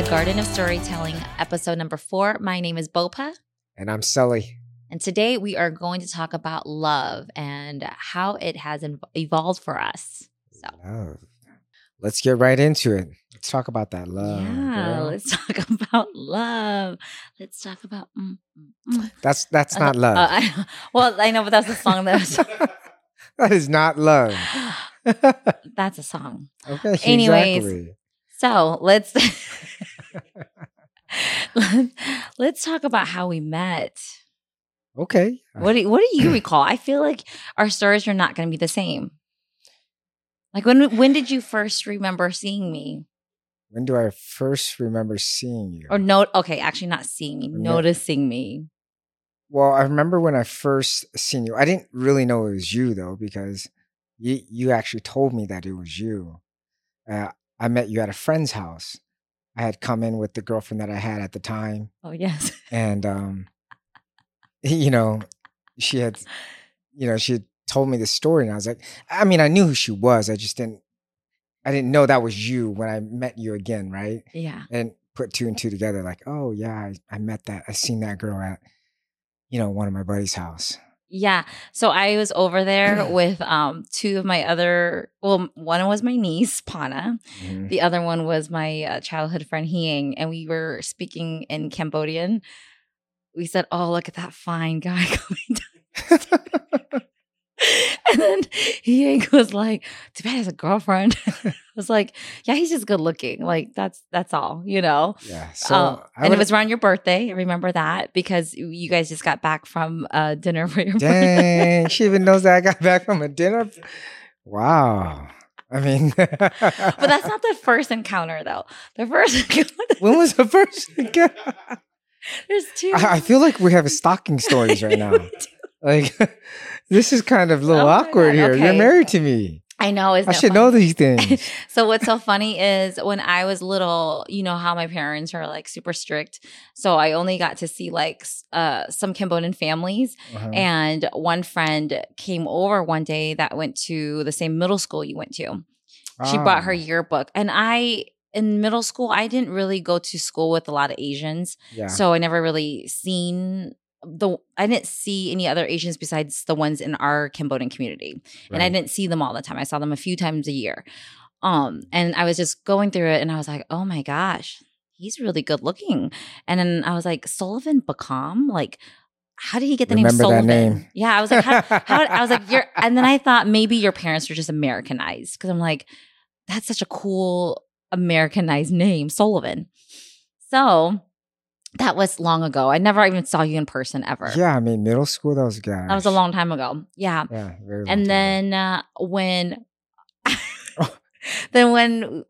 the Garden of Storytelling, episode number four. My name is Bopha, And I'm Sully. and today we are going to talk about love and how it has evolved for us. So, Love. Let's get right into it. Let's talk about that love. yeah, girl. let's talk about love. Let's talk about. Mm, mm, mm. That's that's not Uh, love. uh, I, well, I know, but that's a song that was. that is not love. that's a song. okay. Anyways. exactly. So let's let- let's talk about how we met. Okay. What do what do you recall? I feel like our stories are not going to be the same. Like when when did you first remember seeing me When do I first remember seeing you? or note? Okay, actually not seeing me, No. noticing me. Well, I remember when I first seen you. I didn't really know it was you though, because you you actually told me that it was you. Uh, I met you at a friend's house. I had come in with the girlfriend that I had at the time, Oh yes, and um, you know, she had, you know, she had told me the story, and I was like, I mean, I knew who she was. I just didn't, I didn't know that was you when I met you again, right? yeah. and put two and two together like oh yeah I, I met that i seen that girl at you know one of my buddy's house Yeah. So I was over there with um two of my other well, one was my niece, Pana. Mhm. The other one was my uh, childhood friend Hieng, and we were speaking in Cambodian. We said, "Oh, look at that fine guy coming down." and then Hieng was like, "Too bad he has a girlfriend." I was like, "Yeah, he's just good looking. Like that's that's all, you know." yeah so Um, and it was around your birthday. I remember that because you guys just got back from uh, dinner for your birthday. dang she even knows that i got back from a dinner wow i mean But that's not the first encounter, though. The first encounter, when was the first encounter? there's two. I, I feel like we have stalking stories right now like this is kind of a little Oh awkward God, here you're married to me I know. I should funny? know these things so what's so funny is when I was little, you know how my parents are like super strict. So I only got to see like uh, some Cambodian families, Uh-huh. and one friend came over one day that went to the same middle school you went to. She brought her Ah, yearbook, and I in middle school I didn't really go to school with a lot of Asians, yeah so I never really seen the I didn't see any other Asians besides the ones in our Cambodian community and I didn't see them all the time. I saw them a few times a year. Um, and I was just going through it, and I was like, "Oh my gosh, he's really good looking." And then I was like, "Sullivan Baccam, like, how did he get the Remember name Sullivan?" name. Yeah, I was like, how, how, "I was like, you're." And then I thought maybe your parents are just Americanized because I'm like, that's such a cool Americanized name, Sullivan. So that was long ago. I never even saw you in person ever. yeah i mean middle school that was That was a long time ago. Yeah yeah very and then uh, when then when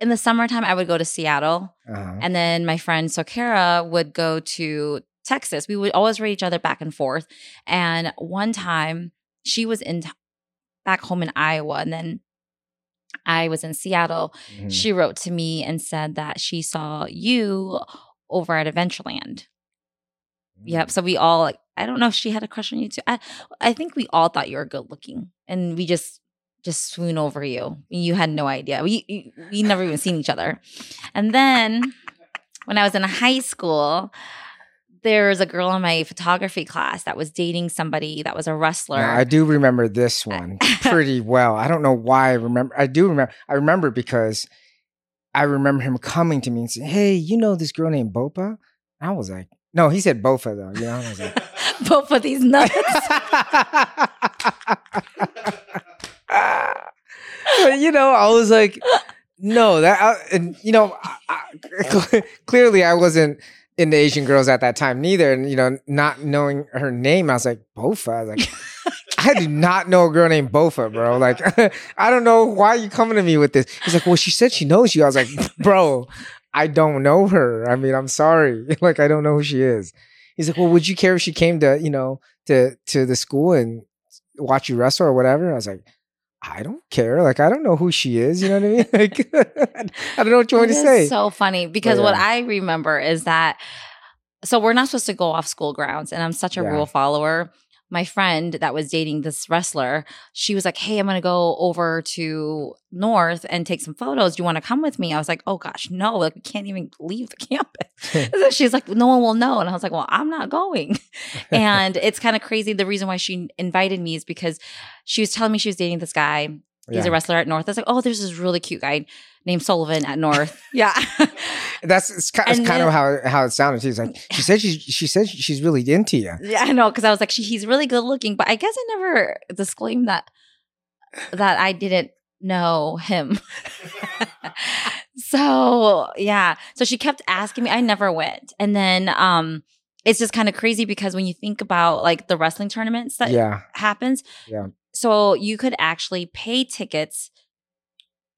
in the summertime i would go to seattle uh-huh. and then my friend sokara would go to texas we would always read each other back and forth and one time she was in back home in iowa and then i was in seattle Mhm. she wrote to me and said that she saw you over at adventureland Yep. Mm. So we all like I don't know if she had a crush on you too. I I think we all thought you were good looking, and we just just swoon over you. You had no idea. We we, we never even seen each other. And then when I was in high school, there was a girl in my photography class that was dating somebody that was a wrestler. Now, I do remember this one pretty well. I don't know why I remember. I do remember. I remember because I remember him coming to me and saying, "Hey, you know this girl named Bopa?" I was like, "No, he said Bofa though." You know, I was like, of these nuts. but, you know, I was like, "No, that," I, and you know, I, I, clearly I wasn't into Asian girls at that time neither, and you know, not knowing her name, I was like, "Bofa." I was like. I do not know a girl named Bofa, bro. Like, I don't know why you coming to me with this. He's like, well, she said she knows you. I was like, bro, I don't know her. I mean, I'm sorry. Like, I don't know who she is. He's like, well, would you care if she came to, you know, to to the school and watch you wrestle or whatever? I was like, I don't care. Like, I don't know who she is. You know what I mean? Like, I don't know what you want to say. so funny because what yeah. I remember is that so we're not supposed to go off school grounds, and I'm such a Yeah. rule follower. My friend that was dating this wrestler, she was like, Hey, I'm going to go over to North and take some photos. Do you want to come with me? I was like, Oh gosh, no, like we can't even leave the campus. so she's like, No one will know. And I was like, Well, I'm not going. and it's kind of crazy. The reason why she invited me is because she was telling me she was dating this guy. He's Yeah. a wrestler at North. I was like, Oh, there's this really cute guy named Sullivan at North. yeah. That's it's kind, it's kind then- of how how it sounded. She's like, she said she she said she's really into you. Yeah, I know because I was like, she, he's really good looking, but I guess I never disclaimed that that I didn't know him. so yeah, so she kept asking me. I never went, and then um, it's just kind of crazy because when you think about like the wrestling tournaments that Yeah, happens, Yeah. So you could actually pay tickets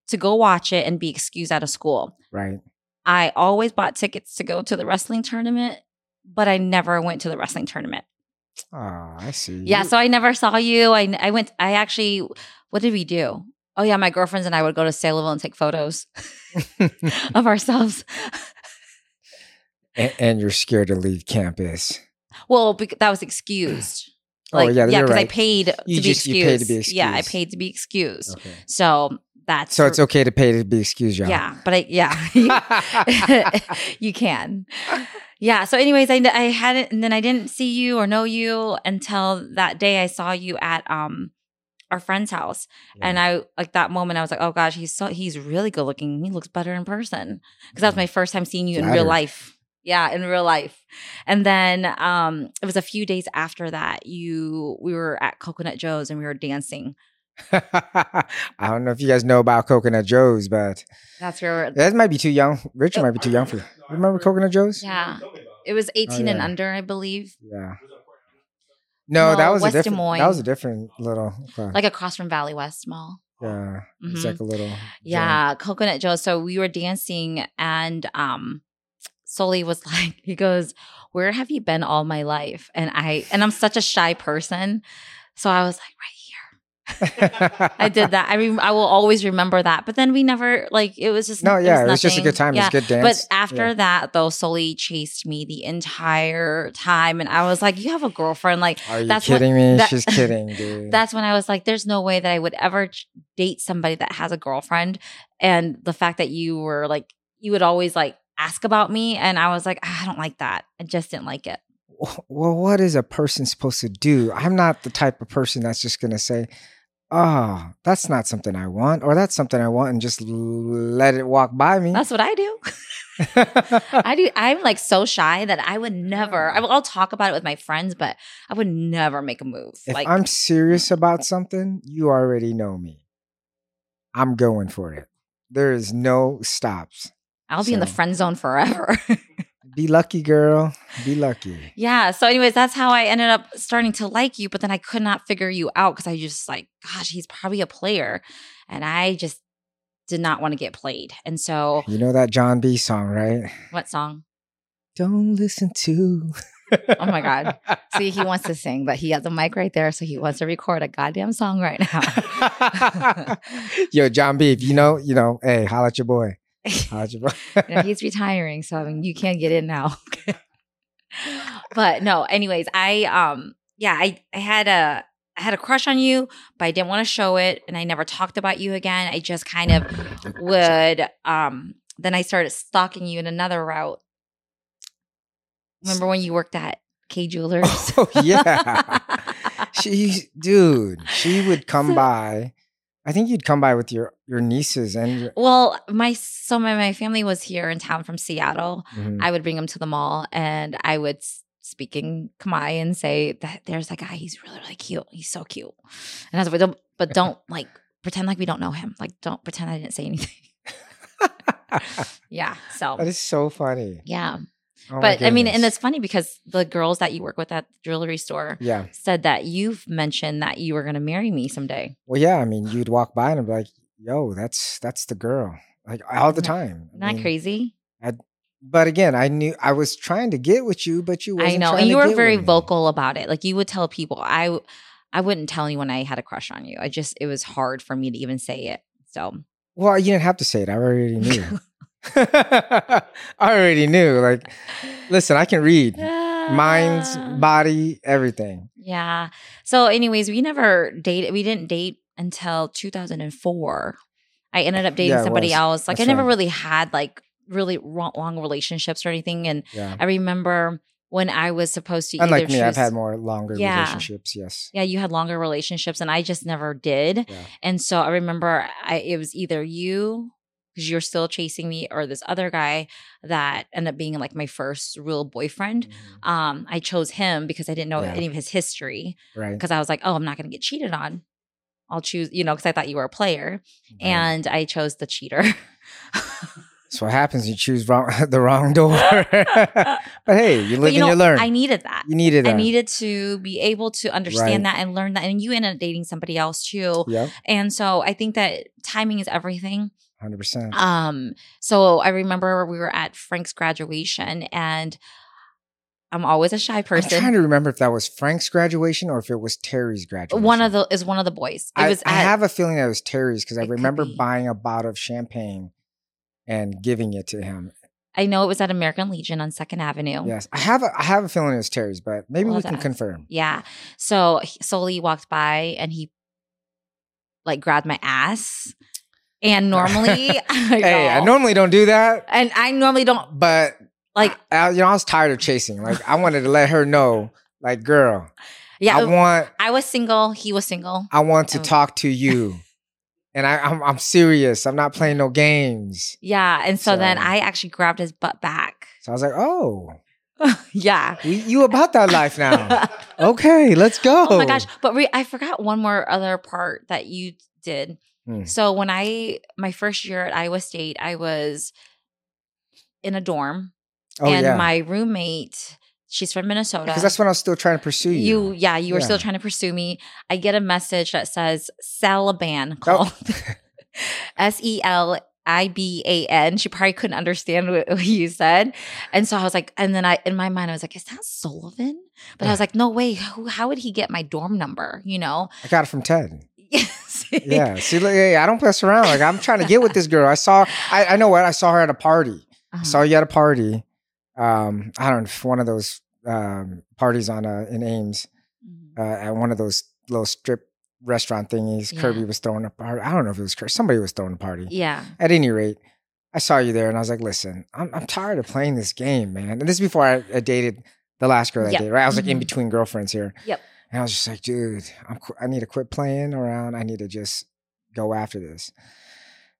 to go watch it and be excused out of school. right. I always bought tickets to go to the wrestling tournament, but I never went to the wrestling tournament. Oh, I see. Yeah, so I never saw you. I I went. I actually. What did we do? Oh yeah, my girlfriends and I would go to Saylorville and take photos of ourselves. and, and you're scared to leave campus. Well, that was excused. Oh, Like, yeah, yeah, because I right. paid You to be just- excused. paid to be Yeah, I paid to be excused. Okay. So that's So it's okay to pay to be excused, y'all. Yeah, but I yeah, you can. Yeah. So, anyways, I I hadn't, and then I didn't see you or know you until that day I saw you at um our friend's house, and I like that moment I was like, oh gosh, he's so he's really good looking. He looks better in person because that was my first time seeing you in real life. Yeah, in real life. And then um it was a few days after that you we were at Coconut Joe's and we were dancing. I don't know if you guys know about Coconut Joe's, but That's where that might be too young. Richard might be too young for you. Remember Coconut Joe's? yeah. It was 18 and yeah. under, I believe. Yeah. No, No, that was West a Des different. Moines. That was a different little. club. Like across from Valley West Mall. yeah, it's Mhm. like a little. Yeah, Coconut Joe. So we were dancing and um Sully was like, he goes, Where have you been all my life? And I and I'm such a shy person. So I was like, right here. I did that. I mean, I will always remember that. But then we never like it was just No, yeah, it was just a good time. It was a good dance. But after Yeah. that, though, Sully chased me the entire time, and I was like, "You have a girlfriend?" Like Are you that's kidding me? that- She's kidding, dude. that's when I was like, there's no way that I would ever date somebody that has a girlfriend. And the fact that you were like, you would always like ask about me. And I was like, "Ah, I don't like that. I just didn't like it. well, what is a person supposed to do? I'm not the type of person that's just going to say, oh, that's not something I want, or that's something I want, and just let it walk by me. That's what I do. I do. I'm like so shy that I would never, I will, I'll talk about it with my friends, but I would never make a move. if like, I'm serious about something, you already know me. I'm going for it. There is no stops. I'll be in the friend zone forever. Be lucky, girl. Be lucky. Yeah. So, anyways, that's how I ended up starting to like you. But then I could not figure you out because I just like, gosh, he's probably a player. And I just did not want to get played. And so, You know that Jon B song, right? what song? Don't listen to. Oh my God. See, he wants to sing, but he has a mic right there. So he wants to record a goddamn song right now. Yo, Jon B, if you know, you know, hey, holla at your boy. Holla at your boy. You know, he's retiring. So, I mean, you can't get in now. but no, anyways, I, um, yeah, I, I had a, I had a crush on you, but I didn't want to show it. And I never talked about you again. I just kind of would um then I started stalking you in another route. Remember when you worked at Kay Jewelers? Oh, yeah. she, dude, she would come by. I think you'd come by with your your nieces and your. well, my so my, my family was here in town from Seattle. Mhm. I would bring them to the mall and I would s- speak in Khmer and say that there's a guy, he's really, really cute. He's so cute. And I was like, don't, but don't like pretend like we don't know him. Like don't pretend I didn't say anything. yeah. So that is so funny. yeah. Oh but I mean, and it's funny because the girls that you work with at the jewelry store yeah. said that you've mentioned that you were going to marry me someday. Well, yeah. I mean, you'd walk by and I'd be like, "Yo, that's that's the girl," like all the time. Isn't I mean, crazy? But again, I knew I was trying to get with you, but you. I know, and you were very vocal about it. Like you would tell people, I, I wouldn't tell anyone I had a crush on you. I just, it was hard for me to even say it. So Well, you didn't have to say it. I already knew. I already knew. Like, listen, I can read. Ah, minds, body, everything. Yeah. So, anyways, we never dated. We didn't date until 2004. I ended up dating Yeah, somebody was. else. Like, That's I never right. really had like really long relationships or anything. And Yeah. I remember when I was supposed to Unlike either me, I've had more longer Yeah. relationships. Yes. yeah, you had longer relationships, and I just never did. Yeah. And so I remember I, it was either you because you're still chasing me, or this other guy that ended up being like my first real boyfriend. Mhm. Um, I chose him because I didn't know Yeah. any of his history. Right. Because I was like, oh, I'm not going to get cheated on. I'll choose, you know, because I thought you were a player, Right. and I chose the cheater. That's what happens. You choose wrong, the wrong door. but hey, you live you know, and you learn. I needed that. you needed I needed to be able to understand Right. that and learn that. And you ended up dating somebody else too. Yep. And so I think that timing is everything. Hundred percent. Um, so I remember we were at Frank's graduation and I'm always a shy person. I'm trying to remember if that was Frank's graduation or if it was Terry's graduation. One of the is one of the boys. It I, was I have a feeling that it was Terry's because I remember be. buying a bottle of champagne and giving it to him. I know it was at American Legion on Second Avenue. Yes, I have. A, I have a feeling it was Terry's, but maybe Well, we can confirm. Yeah. So he- Sully walked by and he like grabbed my ass. And normally, Hey, I normally don't do that, and I normally don't but like. I, you know, I was tired of chasing. Like, I wanted to let her know, like, girl, Yeah, I want, I was single. He was single. I want to Oh. talk to you, and I, I'm, I'm serious. I'm not playing no games. Yeah, and so, then I actually grabbed his butt back. So I was like, oh, yeah. we, you about that life now? Okay, let's go. Oh my gosh! But re- I forgot one more other part that you did. Hmm. So when I my first year at Iowa State, I was in a dorm, Oh and yeah, my roommate, she's from Minnesota. because that's when I was still trying to pursue you. you, yeah, you were still trying to pursue me. I get a message that says Saliban Oh. called S E L I B A N. She probably couldn't understand what, what you said, and so I was like, and then I in my mind I was like, is that Sullivan? But I was like, no way. How, how would he get my dorm number? You know? I got it from Ted. Yes. Yeah, see, look, yeah, I don't mess around. Like I'm trying to get with this girl. I saw, I, I know what I saw her at a party. I Uh-huh. saw you at a party. Um, I don't know, if one of those um parties on uh, in Ames, Mhm. uh, at one of those little strip restaurant thingies. Yeah. Kirby was throwing a party. I don't know if it was Kirby. Somebody was throwing a party. Yeah. At any rate, I saw you there, and I was like, "Listen, I'm I'm tired of playing this game, man." And this is before I, I dated the last girl I Yep. dated. Right? I was like in Mhm. between girlfriends here. Yep. And I was just like, "Dude, I'm qu- I need to quit playing around. I need to just go after this."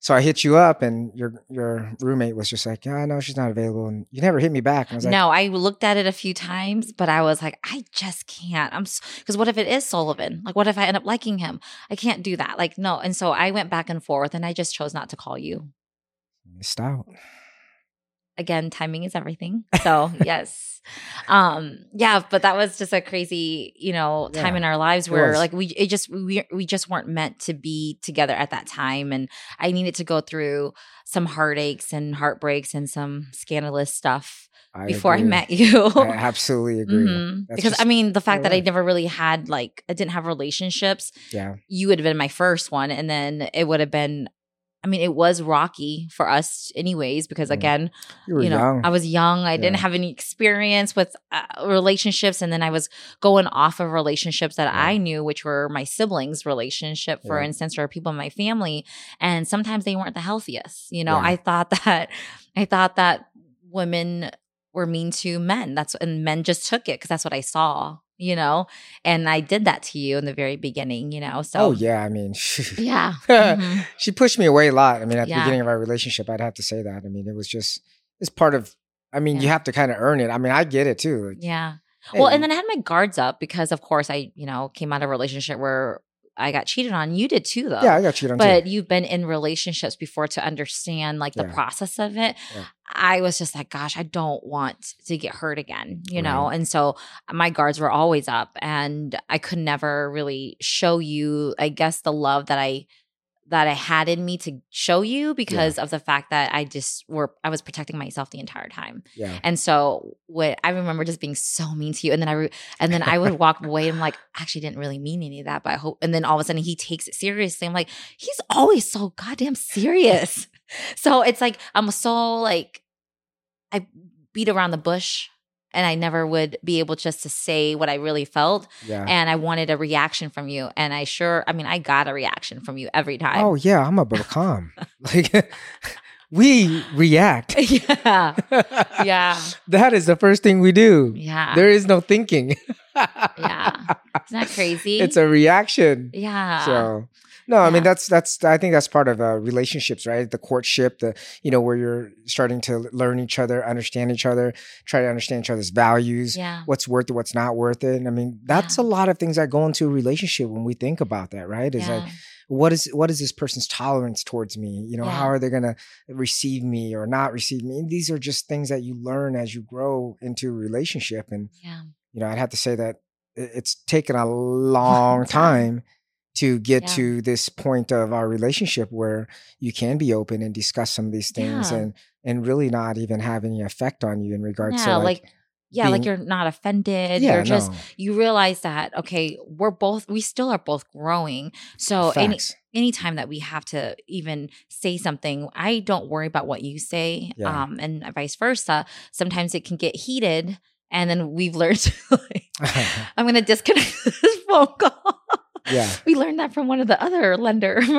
So I hit you up, and your your roommate was just like, "Yeah, no, she's not available." And you never hit me back. And I was like, no, I looked at it a few times, but I was like, I just can't. I'm because what if it is Sullivan? Like, what if I end up liking him? I can't do that. Like, no. And so I went back and forth, and I just chose not to call you. "Missed out." Again, timing is everything. So yes, um, yeah. But that was just a crazy, you know, time Yeah, in our lives where like we it just we we just weren't meant to be together at that time, and I needed to go through some heartaches and heartbreaks and some scandalous stuff I before agree. I met you. I absolutely agree. Mhm. Because just I mean, the fact that I never really had like I didn't have relationships. Yeah, You would have been my first one, and then it would have been. I mean, it was rocky for us, anyways, because again, you you know, young. I was young. I didn't have any experience with uh, relationships, and then I was going off of relationships that Yeah. I knew, which were my siblings' relationship, for Yeah. instance, or people in my family, and sometimes they weren't the healthiest. You know, Yeah. I thought that, I thought that women were mean to men. That's and men just took it because that's what I saw. You know, and I did that to you in the very beginning. You know, so oh yeah, I mean, yeah. Mhm. she pushed me away a lot. I mean, at the beginning of our relationship, I'd have to say that. I mean, it was just it's part of. I mean, you have to kind of earn it. I mean, I get it too. Like, Yeah. Well, and then I had my guards up because, of course, I, you know, came out of a relationship where I got cheated on. You did too, though. yeah, I got cheated on But too. you've been in relationships before to understand like the Yeah. process of it. Yeah. I was just like, gosh, I don't want to get hurt again, you know? And so uh, my guards were always up and I could never really show you, I guess, the love that I that I had in me to show you because of the fact that I just were I was protecting myself the entire time. Yeah, And so what I remember just being so mean to you. And then I re- and then I would walk away and I'm like, I actually didn't really mean any of that, but I hope and then all of a sudden he takes it seriously. I'm like, he's always so goddamn serious. So it's like I'm so like I beat around the bush and I never would be able just to say what I really felt. Yeah. And I wanted a reaction from you. And I sure, I mean, I got a reaction from you every time. oh yeah, I'm a calm. like we react. yeah. Yeah. that is the first thing we do. Yeah. There is no thinking. yeah. Isn't that crazy? It's a reaction. yeah. So no, I mean that's that's I think that's part of uh, relationships, right? The courtship, the you know where you're starting to learn each other, understand each other, try to understand each other's values, yeah. what's worth it, what's not worth it. And I mean that's Yeah. a lot of things that go into a relationship when we think about that, right? Is yeah. like what is what is this person's tolerance towards me? You know, how are they going to receive me or not receive me? And these are just things that you learn as you grow into a relationship. And yeah. you know, I'd have to say that it's taken a long time to get Yeah. to this point of our relationship where you can be open and discuss some of these things Yeah. and and really not even have any effect on you in regards Yeah. to Like, like, yeah. like you're not offended. yeah, you're just, no, you realize that, okay, we're both, we still are both growing. So any, facts. anytime that we have to even say something, I don't worry about what you say. Yeah. Um, and vice versa. Sometimes it can get heated. And then we've learned to like, I'm going to disconnect this phone call. Yeah. We learned that from one of the other lender.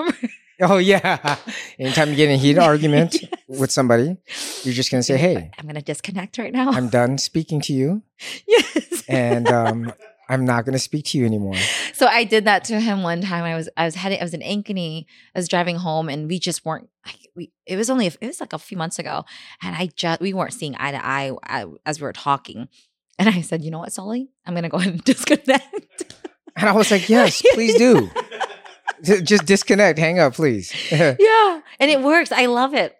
Oh yeah. Anytime you get in a heated argument with somebody, you're just gonna say, "Hey, I'm going to disconnect right now. I'm done speaking to you, yes. and um, I'm not gonna speak to you anymore." So I did that to him one time. I was I was heading I was in Ankeny. I was driving home and we just weren't we it was only a, it was like a few months ago and I just we weren't seeing eye to eye uh, as we were talking. And I said, "You know what, Sully? I'm going to go ahead and disconnect." And I was like, "Yes, please do. Just disconnect, hang up, please." yeah. And it works. I love it.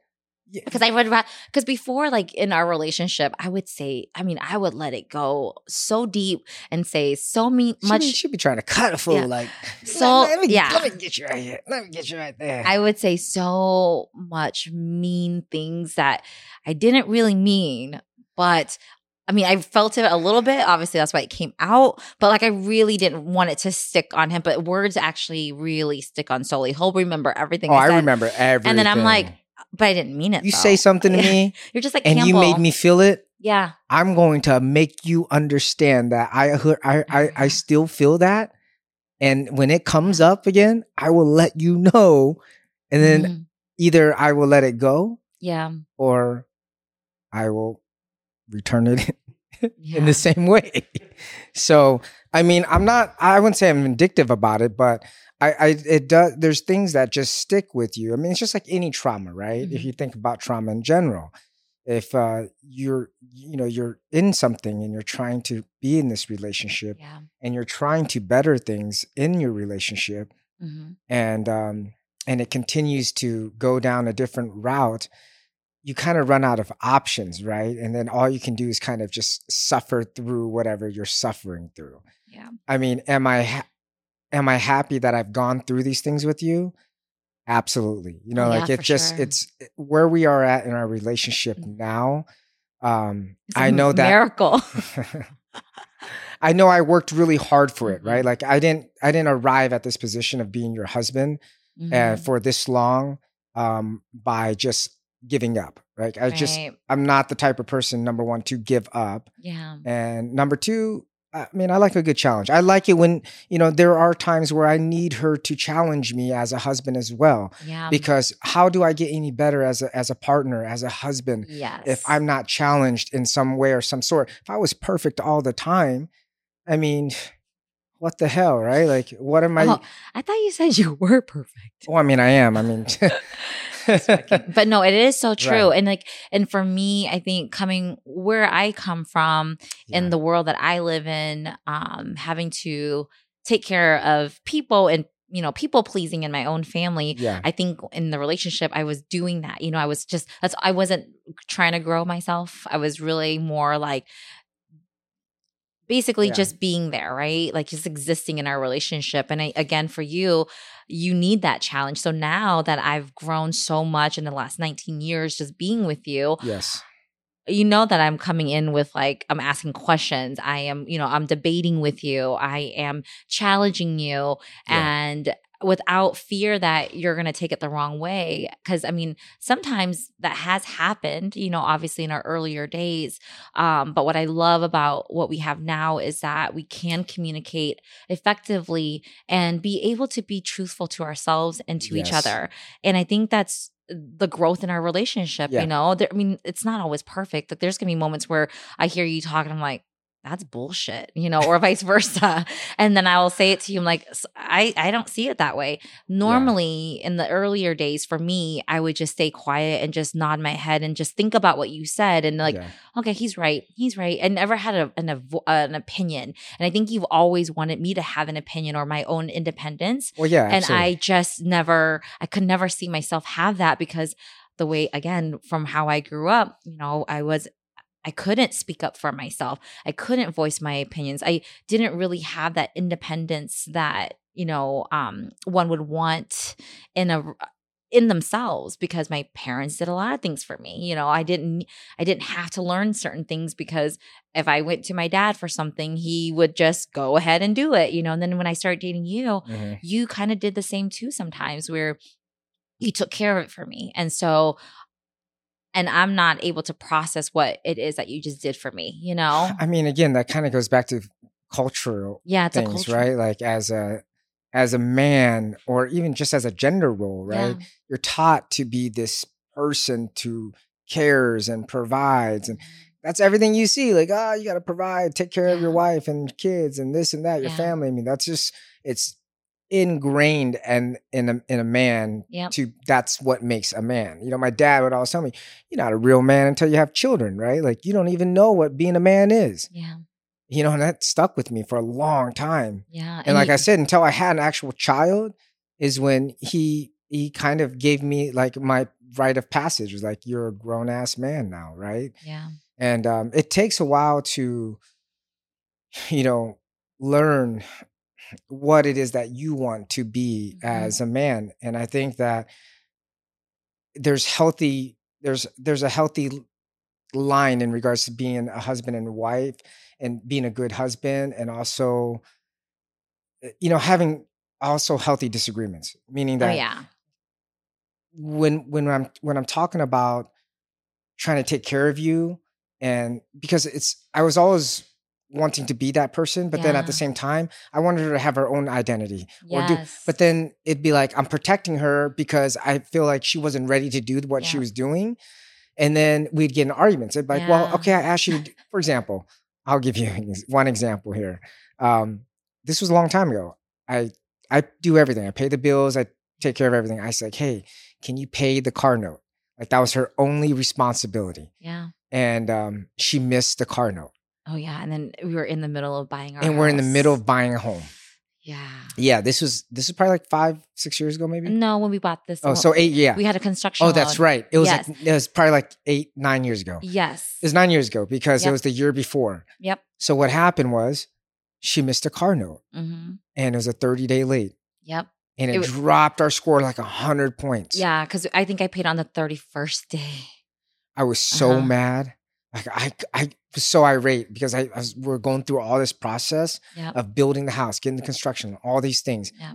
Because I would, because before, like in our relationship, I would say, I mean, I would let it go so deep and say so me- She much. be, she be trying to cut a fool Yeah. like So, let, me, yeah. let me get you right here. Let me get you right there. I would say so much mean things that I didn't really mean, but I mean, I felt it a little bit. Obviously, that's why it came out, but like I really didn't want it to stick on him. But words actually really stick on Sully. He'll remember everything. oh, I, I remember everything. And then I'm like, but I didn't mean it. you though. say something to me, You're just like and you made me feel it. Yeah. I'm going to make you understand that I I, I I still feel that, and when it comes up again, I will let you know, and then Mhm. either I will let it go yeah. or I will return it Yeah. in the same way. So, I mean, I'm not, I wouldn't say I'm vindictive about it, but I, I, it does, there's things that just stick with you. I mean, it's just like any trauma, right? If Mhm. you think about trauma in general, if uh, you're, you know, you're in something and you're trying to be in this relationship yeah. and you're trying to better things in your relationship hmm and, um, and it continues to go down a different route, you kind of run out of options, right? And then all you can do is kind of just suffer through whatever you're suffering through. Yeah. I mean, am I ha- am I happy that I've gone through these things with you? Absolutely. You know, Oh, like yeah, it just sure. it's where we are at in our relationship Mm. now. Um It's I know that miracle. I know I worked really hard for it, right? Like I didn't I didn't arrive at this position of being your husband uh, Mhm. for this long um by just giving up. Right? I just I'm not the type of person number 1 to give up. yeah. And number two, I mean, I like a good challenge. I like it when, you know, there are times where I need her to challenge me as a husband as well. Yeah. Because how do I get any better as a as a partner, as a husband, yes. if I'm not challenged in some way or some sort? If I was perfect all the time, I mean, what the hell, right? Like, what am I? Oh, I thought you said you were perfect. Well, I mean, I am. I mean, but no, it is so true. Right. And like, and for me, I think coming where I come from Yeah. in the world that I live in, um, having to take care of people and you know people pleasing in my own family. yeah, I think in the relationship, I was doing that. You know, I was just that's I wasn't trying to grow myself. I was really more like basically Yeah. just being there, right? Like just existing in our relationship. And I, again, for you, you need that challenge. So now that I've grown so much in the last 19 years, just being with you, yes, you know that I'm coming in with like, I'm asking questions. I am, you know, I'm debating with you. I am challenging you. Yeah. And without fear that you're going to take it the wrong way because i mean sometimes that has happened you know obviously in our earlier days um, but what i love about what we have now is that we can communicate effectively and be able to be truthful to ourselves and to each other and i think that's the growth in our relationship Yeah. you know there, i mean it's not always perfect but there's gonna be moments where i hear you talk and i'm like that's bullshit, you know, or vice versa. And then I will say it to you, I'm like, I, I don't see it that way. Normally, in the earlier days, for me, I would just stay quiet and just nod my head and just think about what you said and like, yeah. okay, he's right, he's right. I never had a, an avo- an opinion, and I think you've always wanted me to have an opinion or my own independence Well, yeah. and absolutely. I just never, I could never see myself have that because the way, again, from how I grew up, you know, I was, I couldn't speak up for myself. I couldn't voice my opinions. I didn't really have that independence that, you know, um, one would want in a, in themselves because my parents did a lot of things for me. You know, I didn't I didn't have to learn certain things because if I went to my dad for something, he would just go ahead and do it, you know. And then when I started dating you, Mhm. you kind of did the same too sometimes where you took care of it for me. And so and I'm not able to process what it is that you just did for me, you know? I mean, again, that kind of goes back to cultural Yeah, things, culture. right? Like as a as a man, or even just as a gender role, right? Yeah. You're taught to be this person who cares and provides, and that's everything you see. Like, oh, you got to provide, take care of your wife and kids, and this and that, your Yeah. family. I mean, that's just it's ingrained and in a in a man Yep. to that's what makes a man. You know, my dad would always tell me, "You're not a real man until you have children, right? Like you don't even know what being a man is." Yeah. You know, and that stuck with me for a long time. Yeah. And, like you- I said, until I had an actual child, is when he he kind of gave me like my rite of passage. Was like, "You're a grown ass man now, right?" yeah. and um, it takes a while to you know learn what it is that you want to be Mhm. as a man and i think that there's healthy there's there's a healthy line in regards to being a husband and wife and being a good husband and also uh, you know having also healthy disagreements meaning Oh that yeah. when when I'm when I'm talking about trying to take care of you and because it's I was always wanting to be that person but then at the same time I wanted her to have her own identity or do Yes. but then it'd be like I'm protecting her because I feel like she wasn't ready to do what she was doing and then we'd get in arguments it'd be like well okay I asked you for example I'll give you one example here um this was a long time ago I I do everything I pay the bills I take care of everything I said hey can you pay the car note? Like that was her only responsibility. yeah. And um, she missed the car note. Oh yeah. And then we were in the middle of buying our and we're in the middle of buying a home. Yeah. Yeah, this was this was probably like five, six years ago, maybe. No, when we bought this. Oh, one- so eight, yeah. we had a construction. Oh, that's loan. right. It was Yes. like it was probably like eight, nine years ago. Yes. It was nine years ago because it was the year before. Yep. So what happened was she missed a car note hmm and it was a 30 day late. Yep. And it, It wa- dropped our score like a hundred points. Yeah, because I think I paid on the thirty first day. I was so Uh-huh. mad. Like I, I was so irate because I, I was, we're going through all this process Yep. of building the house, getting the construction, all these things, Yeah.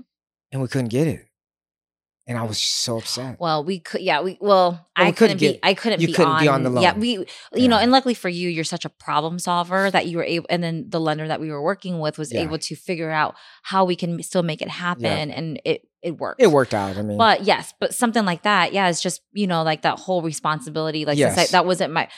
and we couldn't get it. And I was so upset. Well, we could, yeah, we well, Well, I we couldn't couldn't be, I couldn't you be couldn't on, be on the loan. Yeah, we, you know, and luckily for you, you're such a problem solver that you were able, and then the lender that we were working with was Yeah. able to figure out how we can still make it happen, and it it worked. it worked out. I mean, But yes, but something like that, yeah, it's just you know like that whole responsibility. Like since I, that wasn't my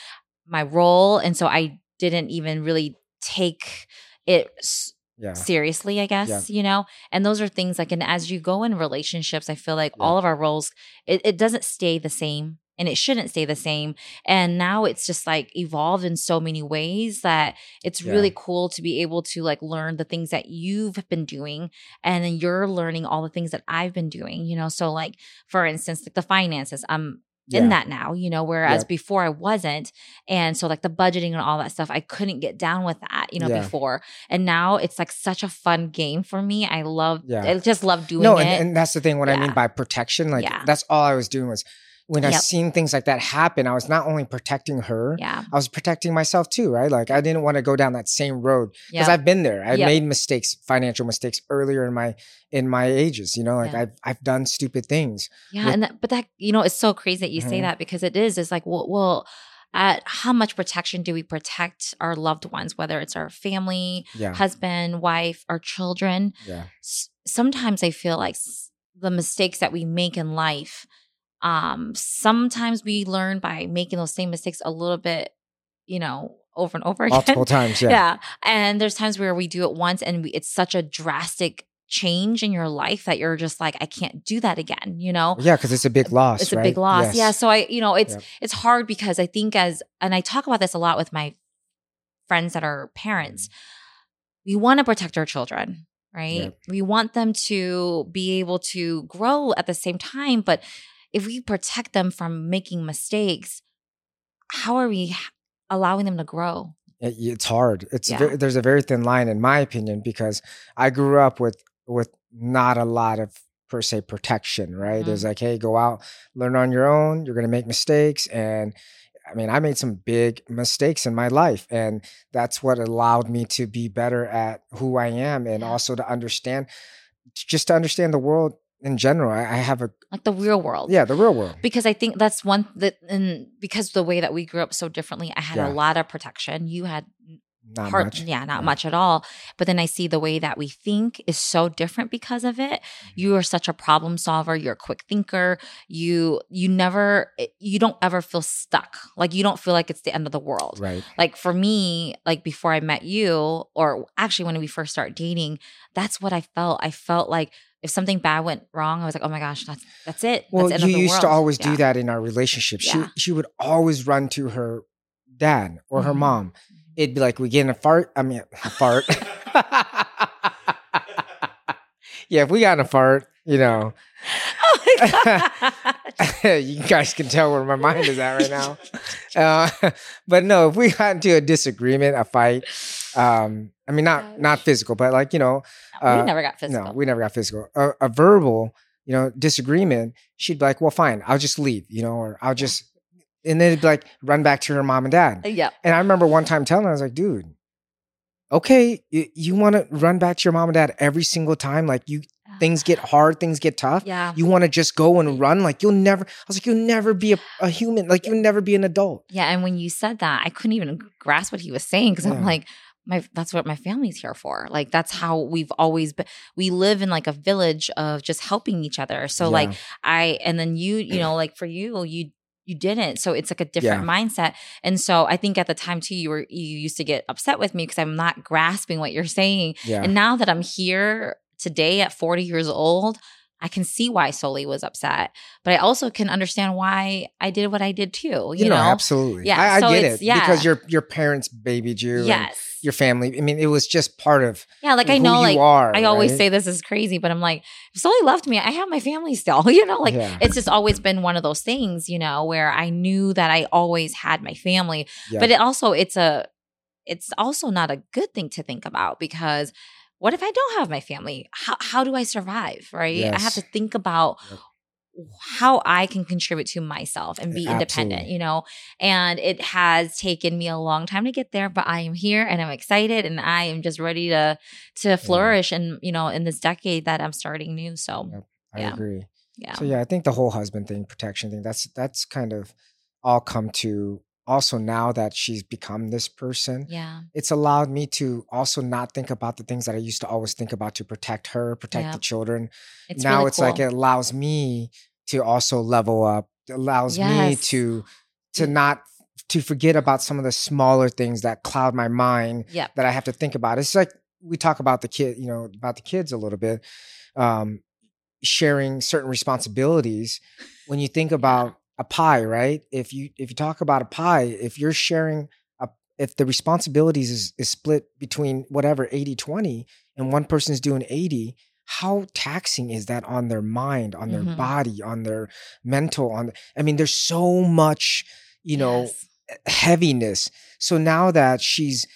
my role, and so I didn't even really take it s- yeah, seriously, I guess, you know? And those are things like, and as you go in relationships, I feel like Yeah. all of our roles, it, it doesn't stay the same and it shouldn't stay the same. And now it's just like evolved in so many ways that it's Yeah. really cool to be able to like learn the things that you've been doing and then you're learning all the things that I've been doing, you know? So, like, for instance, like the finances, I'm in that now, you know, whereas Yep. before I wasn't. And so like the budgeting and all that stuff, I couldn't get down with that, you know, Yeah. before. And now it's like such a fun game for me. I love Yeah. I just love doing no, it. and, and that's the thing. What I mean by protection, like Yeah. that's all I was doing was, when I seen things like that happen, I was not only protecting her, Yeah. I was protecting myself too, right? Like I didn't want to go down that same road because Yeah. I've been there. I Yep. made mistakes, financial mistakes earlier in my in my ages. You know, like Yeah. I've I've done stupid things. Yeah, with- and that, but that you know, it's so crazy that you say Mhm. that because it is. It's like, well, well, at how much protection do we protect our loved ones, whether it's our family, Yeah, husband, wife, our children? yeah, S- Sometimes I feel like the mistakes that we make in life, um, sometimes we learn by making those same mistakes a little bit, you know, over and over again. multiple times. Yeah, Yeah. And there's times where we do it once and we, it's such a drastic change in your life that you're just like, I can't do that again, you know? yeah, because it's a big loss. It's a big loss. Yes. Yeah. So I, you know, it's Yep. it's hard because I think as and I talk about this a lot with my friends that are parents. We want to protect our children, right? Yep. We want them to be able to grow at the same time, but if we protect them from making mistakes, how are we allowing them to grow? Eh, it- it's hard. It's Yeah. ve- there's a very thin line, in my opinion, because I grew up with with not a lot of per se protection. Right? Mm-hmm. It's like, hey, go out, learn on your own. You're gonna make mistakes, and I mean, I made some big mistakes in my life, and that's what allowed me to be better at who I am, and also to understand, just to understand the world in general. I, I have a Like the real world. yeah, the real world. because I think that's one that, and because the way that we grew up so differently, I had Yeah. a lot of protection. You had Not part, much. yeah, not Yeah. much at all. But then I see the way that we think is so different because of it. Mm-hmm. You are such a problem solver. You're a quick thinker. You you never eh, you don't ever feel stuck. Like you don't feel like it's the end of the world. Right. Like for me, like before I met you, or actually when we first started dating, that's what I felt. I felt like if something bad went wrong, I was like, oh my gosh, that's that's it. Well, that's you of the used to always Yeah. do that in our relationship. Yeah. She she would always run to her dad or her Mhm. mom. It'd be like we get in a fart. I mean, a fart. yeah, if we got in a fart, you know, Oh you guys can tell where my mind is at right now. Uh, but no, if we got into a disagreement, a fight, um, I mean, not not physical, but like you know, uh, we never got physical. no, we never got physical. A, a verbal, you know, disagreement, she'd be like, well, fine, I'll just leave, you know, or I'll just, and then it'd be like, run back to her mom and dad. Yeah. And I remember one time telling her, I was like, dude, okay, you, you want to run back to your mom and dad every single time? Like, you, things get ah. hard, things get tough. Yeah. You want to just go and run? Like, you'll never, I was like, you'll never be a, a human. Like, you'll never be an adult. Yeah. And when you said that, I couldn't even grasp what he was saying because I'm like, my that's what my family's here for. Like that's how we've always been. We live in like a village of just helping each other. So like I and then you, you know, like for you, you you didn't. So it's like a different mindset. And so I think at the time too, you were you used to get upset with me because I'm not grasping what you're saying. yeah. And now that I'm here today at 40 years old, I can see why Sully was upset. But I also can understand why I did what I did too. You, you know, know? absolutely. Yeah, I, I so get it yeah. because your your parents babied you. Yes. your family. I mean, it was just part of Yeah, like I know, like are, I always right? say this is crazy, but I'm like, if Sully loved me, I have my family still. You know, like Yeah. it's just always been one of those things, you know, where I knew that I always had my family. Yeah. But it also it's a it's also not a good thing to think about because what if I don't have my family? How how do I survive? Right? I have to think about Yep. how I can contribute to myself and eh, be independent, you know. And it has taken me a long time to get there, but I am here and I'm excited and I am just ready to to flourish and you know in this decade that I'm starting new. So Yep. I yeah. agree. yeah. So yeah, I think the whole husband thing, protection thing, that's that's kind of all come to also now that she's become this person. Yeah. It's allowed me to also not think about the things that I used to always think about to protect her, protect Yeah. the children. It's now really it's like it allows me to also level up. It allows me to to not to forget about some of the smaller things that cloud my mind Yep. that I have to think about. It's like we talk about the kid, you know, about the kids a little bit, um, sharing certain responsibilities. When you think about a pie, right? If you if you talk about a pie, if you're sharing a if the responsibilities is, is split between whatever 80 20 and one person's doing 80 how taxing is that on their mind on their Mhm. body on their mental on i mean there's so much you know Yes. heaviness. So now that she's,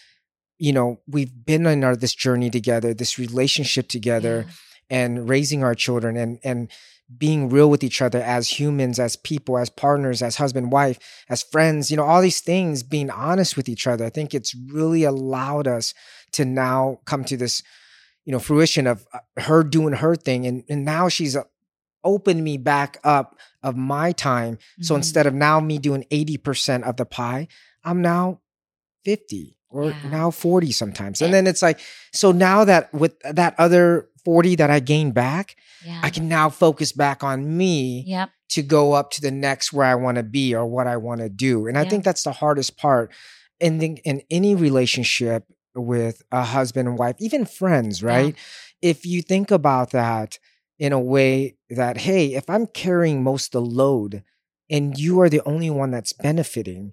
you know, we've been on our this journey together, this relationship together, Yeah. and raising our children, and and being real with each other as humans, as people, as partners, as husband, wife, as friends, you know, all these things, being honest with each other. I think it's really allowed us to now come to this, you know, fruition of uh, her doing her thing. And, and now she's uh, opened me back up of my time. So Mhm. instead of now me doing 80% of the pie, I'm now 50 or Yeah. now 40 sometimes. And then it's like, so now that with that other 40 that I gained back, Yeah. I can now focus back on me Yep. to go up to the next where I want to be or what I want to do. And I think that's the hardest part in the, in any relationship with a husband and wife, even friends, right? If you think about that in a way that hey, if I'm carrying most of the load and you are the only one that's benefiting,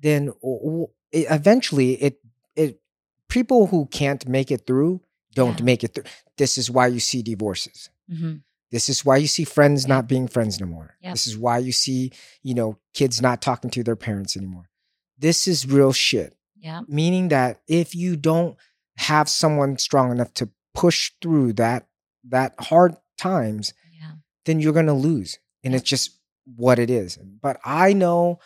then w- w- it- eventually it it people who can't make it through don't Yeah. make it through. This is why you see divorces. hmm This is why you see friends Yeah. not being friends no more. Yep. This is why you see, you know, kids not talking to their parents anymore. This is real shit. Yep. Meaning that if you don't have someone strong enough to push through that that hard times, Yeah. then you're going to lose. And it's just what it is. But I know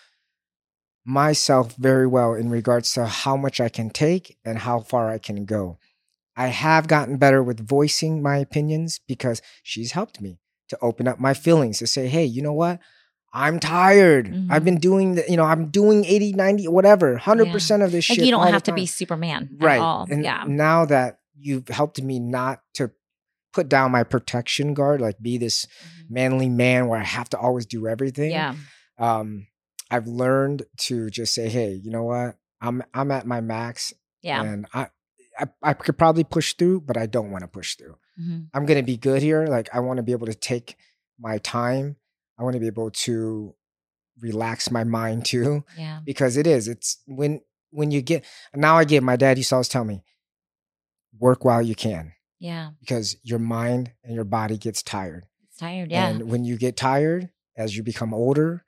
myself very well in regards to how much I can take and how far I can go. I have gotten better with voicing my opinions because she's helped me to open up my feelings to say, hey, you know what? I'm tired. I've Mhm. been doing the, you know, I'm doing 80, 90, whatever, 100% of this Like shit. you don't have to be. Superman right. at all. And yeah. now that you've helped me not to put down my protection guard, like be this Mhm. manly man where I have to always do everything. Yeah. Um, I've learned to just say, hey, you know what? I'm I'm at my max Yeah. and I, I I could probably push through, but I don't want to push through. Mhm. I'm gonna be good here. Like I want to be able to take my time. I want to be able to relax my mind too, Yeah. because it is. It's when when you get now. I get my dad used to always tell me, work while you can, Yeah. because your mind and your body gets tired. It's tired. Yeah. And when you get tired, as you become older,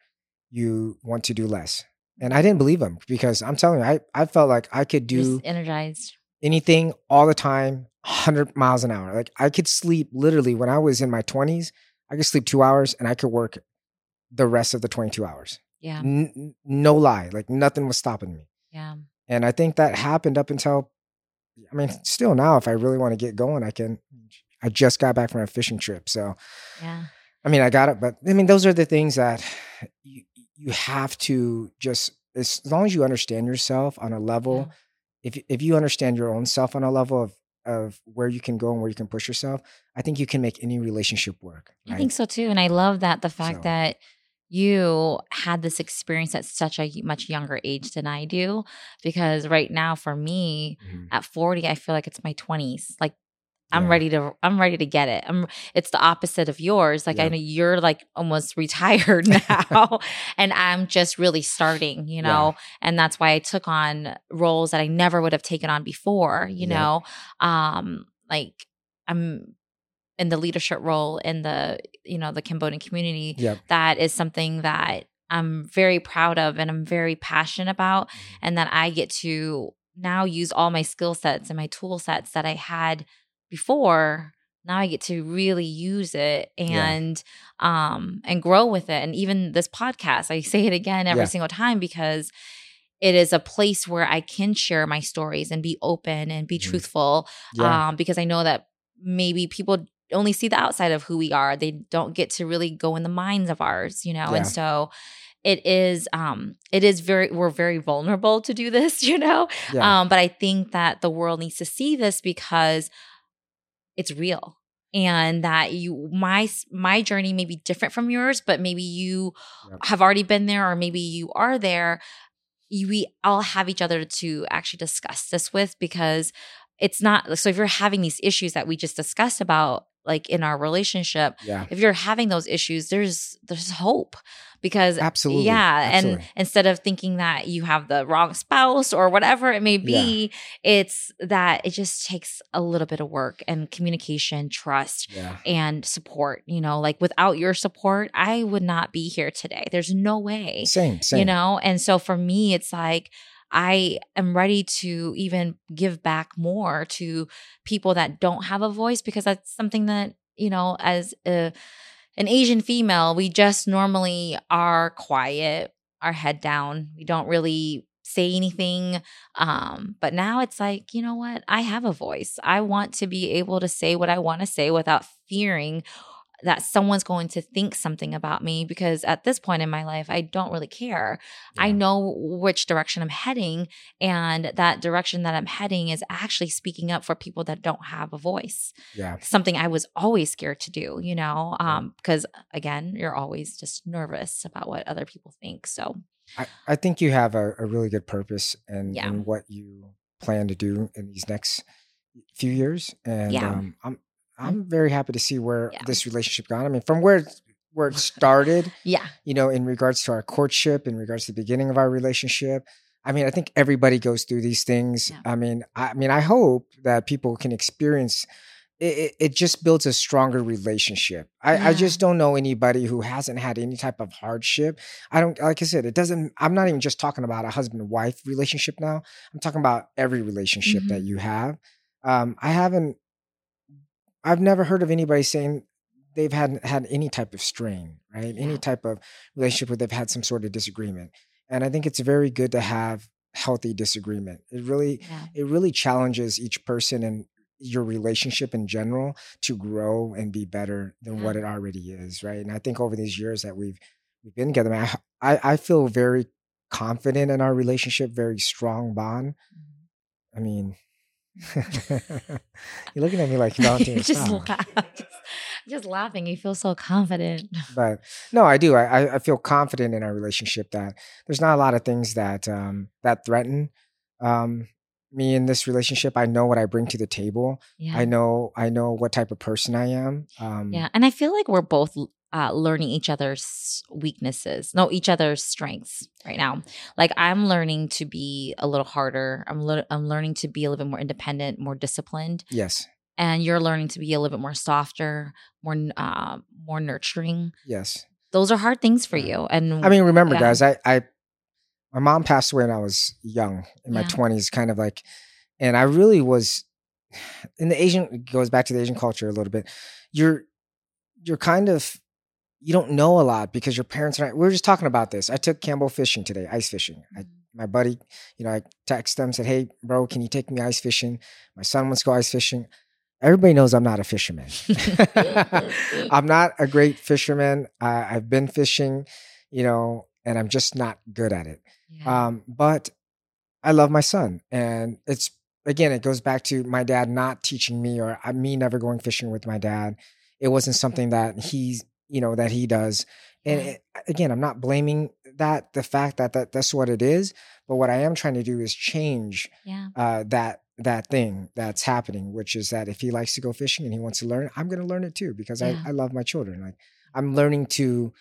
you want to do less. And I didn't believe him because I'm telling you, I, I felt like I could do just energized. Anything all the time, 100 miles an hour. Like I could sleep literally when I was in my 20s, I could sleep two hours and I could work the rest of the 22 hours. Yeah. N- no lie. Like nothing was stopping me. Yeah. And I think that happened up until, I mean, still now, if I really want to get going, I can. I just got back from a fishing trip. So, Yeah. I mean, I got it, but I mean, those are the things that you, you have to just, as long as you understand yourself on a level, if, you- if you understand your own self on a level of, of where you can go and where you can push yourself, I think you can make any relationship work. I think so too. And I love that the fact So- that you had this experience at such a much younger age than I do. Because right now, for me, Mhm. at 40, I feel like it's my 20s. Like I'm Yeah. ready to I'm ready to get it. I'm it's the opposite of yours. Like I know you're like almost retired now and I'm just really starting, you Yeah. know. And that's why I took on roles that I never would have taken on before, you Yeah. know. Um like I'm in the leadership role in the you know the Cambodian community. Yep. That is something that I'm very proud of and I'm very passionate about Mm-hmm. and that I get to now use all my skill sets and my tool sets that I had before. Now I get to really use it Yeah. and um and grow with it. And even this podcast, I say it again every Yeah. single time because it is a place where I can share my stories and be open and be Mhm. truthful. Yeah. Um, because I know that maybe people only see the outside of who we are. They don't get to really go in the minds of ours, you know. Yeah. And so it is um it is very we're very vulnerable to do this, you know. yeah. Um, but I think that the world needs to see this because it's real. And that you my my journey may be different from yours, but maybe you Yep. have already been there or maybe you are there. You, we all have each other to actually discuss this with because it's not so if you're having these issues that we just discussed about like in our relationship yeah. if you're having those issues there's there's hope because Absolutely. yeah and instead of thinking that you have the wrong spouse or whatever it may be it's that it just takes a little bit of work and communication trust Yeah. and support you know like without your support i would not be here today there's no way Same. Same. you know and so for me it's like i am ready to even give back more to people that don't have a voice because that's something that you know as a an Asian female, we just normally are quiet, our head down. We don't really say anything. Um, but now it's like, you know what? I have a voice. I want to be able to say what I want to say without fearing that someone's going to think something about me because at this point in my life, I don't really care. I know which direction I'm heading, and that direction that I'm heading is actually speaking up for people that don't have a voice. Yeah. Something I was always scared to do, you know, um, because again, you're always just nervous about what other people think. So, I, I think you have a, a really good purpose in, Yeah. what you plan to do in these next few years. And Yeah. um, I'm I'm very happy to see where Yeah. this relationship gone. I mean, from where it- where it started, yeah, you know, in regards to our courtship, in regards to the beginning of our relationship. I mean, I think everybody goes through these things. Yeah. I mean, I, I mean, I hope that people can experience. It, it, it just builds a stronger relationship. I, I just don't know anybody who hasn't had any type of hardship. I don't, like I said, it doesn't. I'm not even just talking about a husband and wife relationship now. I'm talking about every relationship that Mm-hmm. you have. Um, I haven't. I've never heard of anybody saying they've had had any type of strain, right? Yeah. Any type of relationship where they've had some sort of disagreement. And I think it's very good to have healthy disagreement. It really yeah, it really challenges each person and your relationship in general to grow and be better than what it already is, right? And I think over these years that we've we've been together, man, I I, I feel very confident in our relationship, very strong bond. Mm-hmm. I mean, you're looking at me like Valentine. just, laugh, just, just laughing. You feel so confident. but no, I do. I, I- I feel confident in our relationship that there's not a lot of things that um, that threaten um, me in this relationship. I know what I bring to the table. Yeah, I know I know what type of person I am. Um, Yeah, and I feel like we're both uh, learning each other's weaknesses, no, each other's strengths right now. Like I'm learning to be a little harder. I'm lear- I'm learning to be a little bit more independent, more disciplined, Yes. and you're learning to be a little bit more softer, more uh, more nurturing. Yes. Those are hard things for you. And I mean, remember, Yeah. guys, I, I my mom passed away when I was young, in my Yeah. twenties, kind of like, and I really was in the Asian. It goes back to the Asian culture a little bit. You're you're kind of you don't know a lot because your parents are. Not, we were just talking about this. I took Campbell fishing today, ice fishing. I, my buddy, you know, I texted them said, "Hey, bro, can you take me ice fishing?" My son wants to go ice fishing. Everybody knows I'm not a fisherman. I'm not a great fisherman. Uh, I've been fishing, you know, and I'm just not good at it. yeah. Um, but I love my son, and it's again, it goes back to my dad not teaching me, or uh, me never going fishing with my dad. It wasn't something that he's, you know, that he does. And it, again, I'm not blaming that the fact that, that that's what it is. But what I am trying to do is change yeah, uh, that that thing that's happening, which is that if he likes to go fishing and he wants to learn, I'm going to learn it too because Yeah. I, I love my children. Like I'm learning to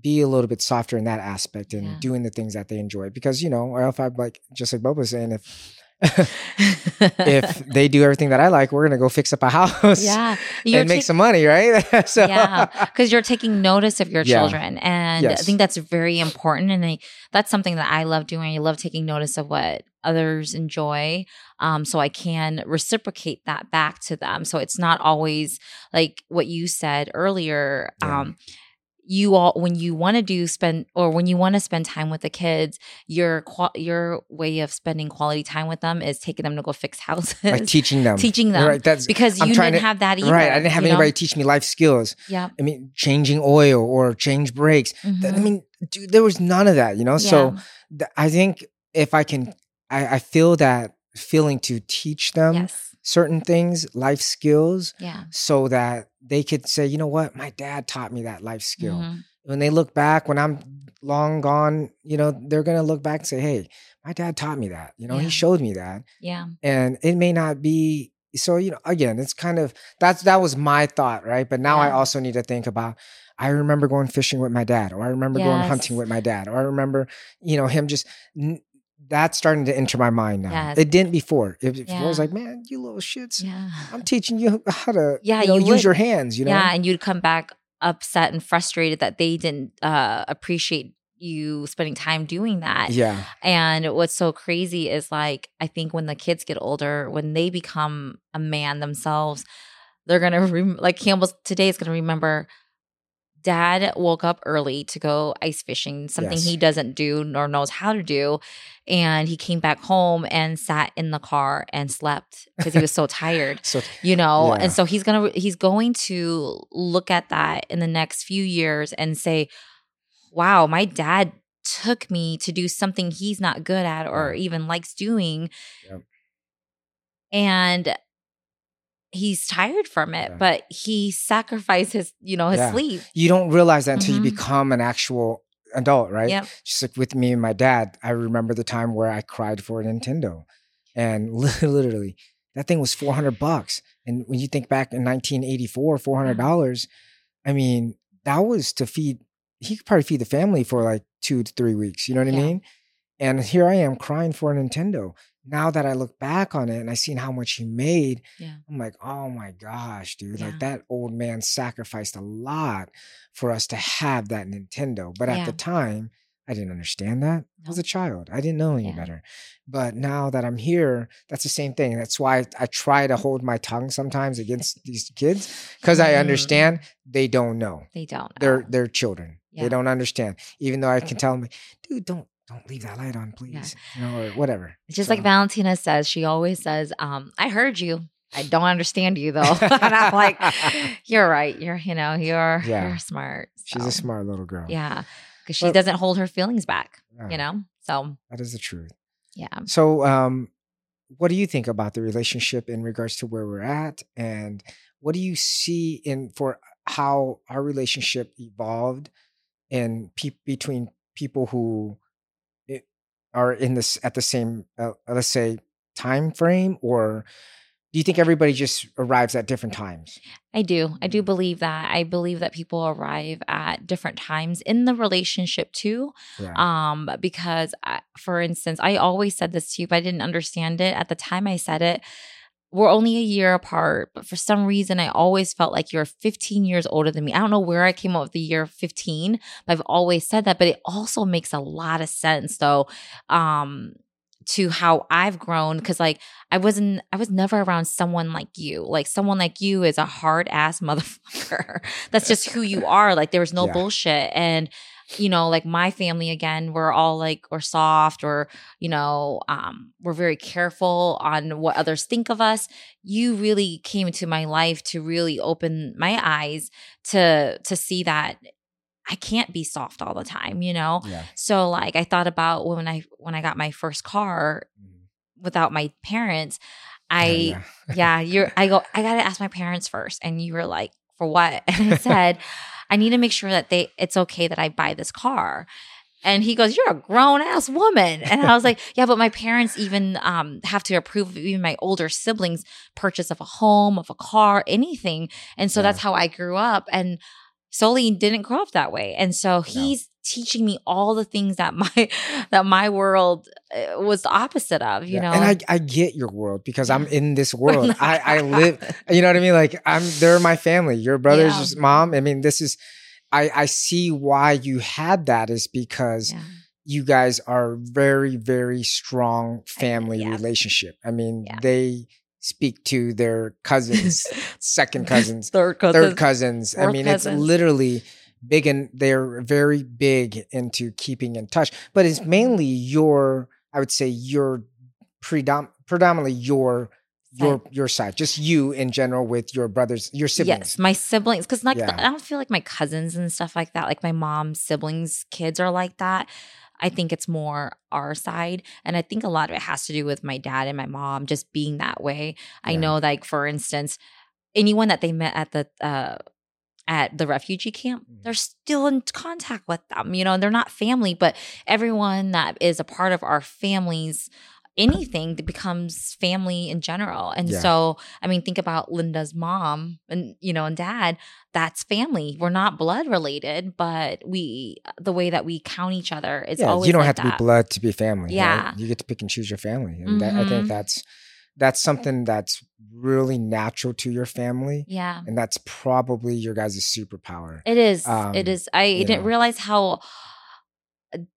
be a little bit softer in that aspect and Yeah. doing the things that they enjoy because you know, or if I'm like just like Bopha was saying, if if they do everything that I like, we're gonna go fix up a house yeah, and make some money, right? so Yeah, because you're taking notice of your Yeah. children and i think that's very important and I, that's something that i love doing i love taking notice of what others enjoy um, so i can reciprocate that back to them so it's not always like what you said earlier Yeah. um, you all when you want to do spend or when you want to spend time with the kids your your way of spending quality time with them is taking them to go fix houses like teaching them, teaching them right? That's because I'm you didn't to- have that either right. I didn't have you know? anybody teach me life skills. yeah I mean, changing oil or change brakes. Th- I mm-hmm. mean, dude, there was none of that, you know. So th- I think if I can, I, I feel that feeling to teach them yes certain things, life skills, yeah so that they could say, you know what, my dad taught me that life skill. Mhm. When they look back, when I'm long gone, you know, they're gonna look back and say, hey, my dad taught me that. You know, Yeah. he showed me that, Yeah. and it may not be. So you know, again, it's kind of that's that was my thought, right? But now I also need to think about. I remember going fishing with my dad, or I remember going hunting with my dad, or I remember, you know, him just. That's starting to enter my mind now. Yes. It didn't before. It, it was like, man, you little shits. Yeah. I'm teaching you how to, Yeah, you know, you use would. your hands. You know, Yeah. And you'd come back upset and frustrated that they didn't uh, appreciate you spending time doing that. yeah, And what's so crazy is like, I think when the kids get older, when they become a man themselves, they're going to, rem- like Campbell today is going to remember dad woke up early to go ice fishing, something Yes. he doesn't do nor knows how to do. And he came back home and sat in the car and slept because he was so tired So you know Yeah. and so he's gonna he's going to look at that in the next few years and say wow my dad took me to do something he's not good at or even likes doing Yep. and he's tired from it Yeah. but he sacrificed his you know his Yeah. sleep you don't realize that until Mhm. you become an actual adult, right? yep Just like with me and my dad, I remember the time where I cried for a Nintendo, and literally that thing was four hundred bucks. And when you think back in 1984, four hundred dollars, I mean that was to feed. He could probably feed the family for like two to three weeks. You know what I mean? And here I am crying for a Nintendo. Now that I look back on it and I seen how much he made, yeah I'm like, oh my gosh, dude. Yeah. Like that old man sacrificed a lot for us to have that Nintendo. But at the time, I didn't understand that. I was a child. I didn't know any Yeah. better. But now that I'm here, that's the same thing. That's why I try to hold my tongue sometimes against these kids because I Mhm. understand they don't know. they don't They're they're children. Yeah. They don't understand. Even though I can tell them, dude, don't don't leave that light on, please. You know, or whatever. It's just like Valentina says, she always says, um, I heard you. I don't understand you though. and I'm like, you're right. You're, you know, you're Yeah. you're smart. She's a smart little girl. Yeah. Because she Well- doesn't hold her feelings back, Yeah, you know? So That is the truth. yeah. So, um, what do you think about the relationship in regards to where we're at, and what do you see in for how our relationship evolved and pe- between people who are in this at the same, uh, let's say, time frame, or do you think everybody just arrives at different times? I do. I Mm. do believe that. I believe that people arrive at different times in the relationship too. Yeah, Um, because I, for instance, I always said this to you, but I didn't understand it at the time I said it. We're only a year apart, but for some reason, I always felt like you're 15 years older than me. I don't know where I came up with the year 15, but I've always said that. But it also makes a lot of sense, though, um, to how I've grown. Because like I wasn't, I was never around someone like you. Like someone like you is a hard ass motherfucker. That's just who you are. Like there was no Yeah. bullshit, and you know, like my family again, we're all like, we're soft or, you know, um, we're very careful on what others think of us. You really came into my life to really open my eyes to to see that I can't be soft all the time, you know? yeah, So like I thought about when I when I got my first car Mhm. without my parents, Yeah, I yeah. yeah, you're I go, I gotta ask my parents first. And you were like, for what? And I said, I need to make sure that they it's okay that I buy this car. And he goes, You're a grown ass woman. And I was like, Yeah, but my parents even um, have to approve of even my older siblings' purchase of a home, of a car, anything. And so Yeah. that's how I grew up. And Sully didn't grow up that way. And so he's teaching me all the things that my that my world uh, was the opposite of, you Yeah, know. and I, I get your world because I'm in this world. I, I live, you know what I mean? Like I'm, they're my family. Your brother's Yeah. mom. I mean, this is, I, I see why you had that is because Yeah. you guys are very, very strong family yeah. relationship. I mean, they speak to their cousins, second cousins, third cousin. third cousins. I mean, cousins. it's literally big and they're very big into keeping in touch. But it's mainly your, I would say, your predom- predominantly your your your side, just you in general with your brothers, your siblings. Yes, my siblings. Because like Yeah. I don't feel like my cousins and stuff like that. Like my mom's siblings' kids are like that. I think it's more our side, and I think a lot of it has to do with my dad and my mom just being that way. I know, like for instance, anyone that they met at the uh, at the refugee camp, Mhm. they're still in contact with them. You know, they're not family, but everyone that is a part of our families anything that becomes family in general. And Yeah. so, I mean, think about Linda's mom and, you know, and dad, that's family. We're not blood related, but we, the way that we count each other is yeah, always you don't like have to that. be blood to be family. right? Yeah. you get to pick and choose your family, and that, I think Mhm. that's that's something that's really natural to your family, Yeah. and that's probably your guys' superpower. It is. Um, it is. I didn't know. realize how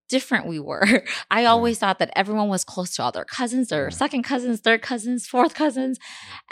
different we were. I always thought that everyone was close to all their cousins, their second cousins, third cousins, fourth cousins.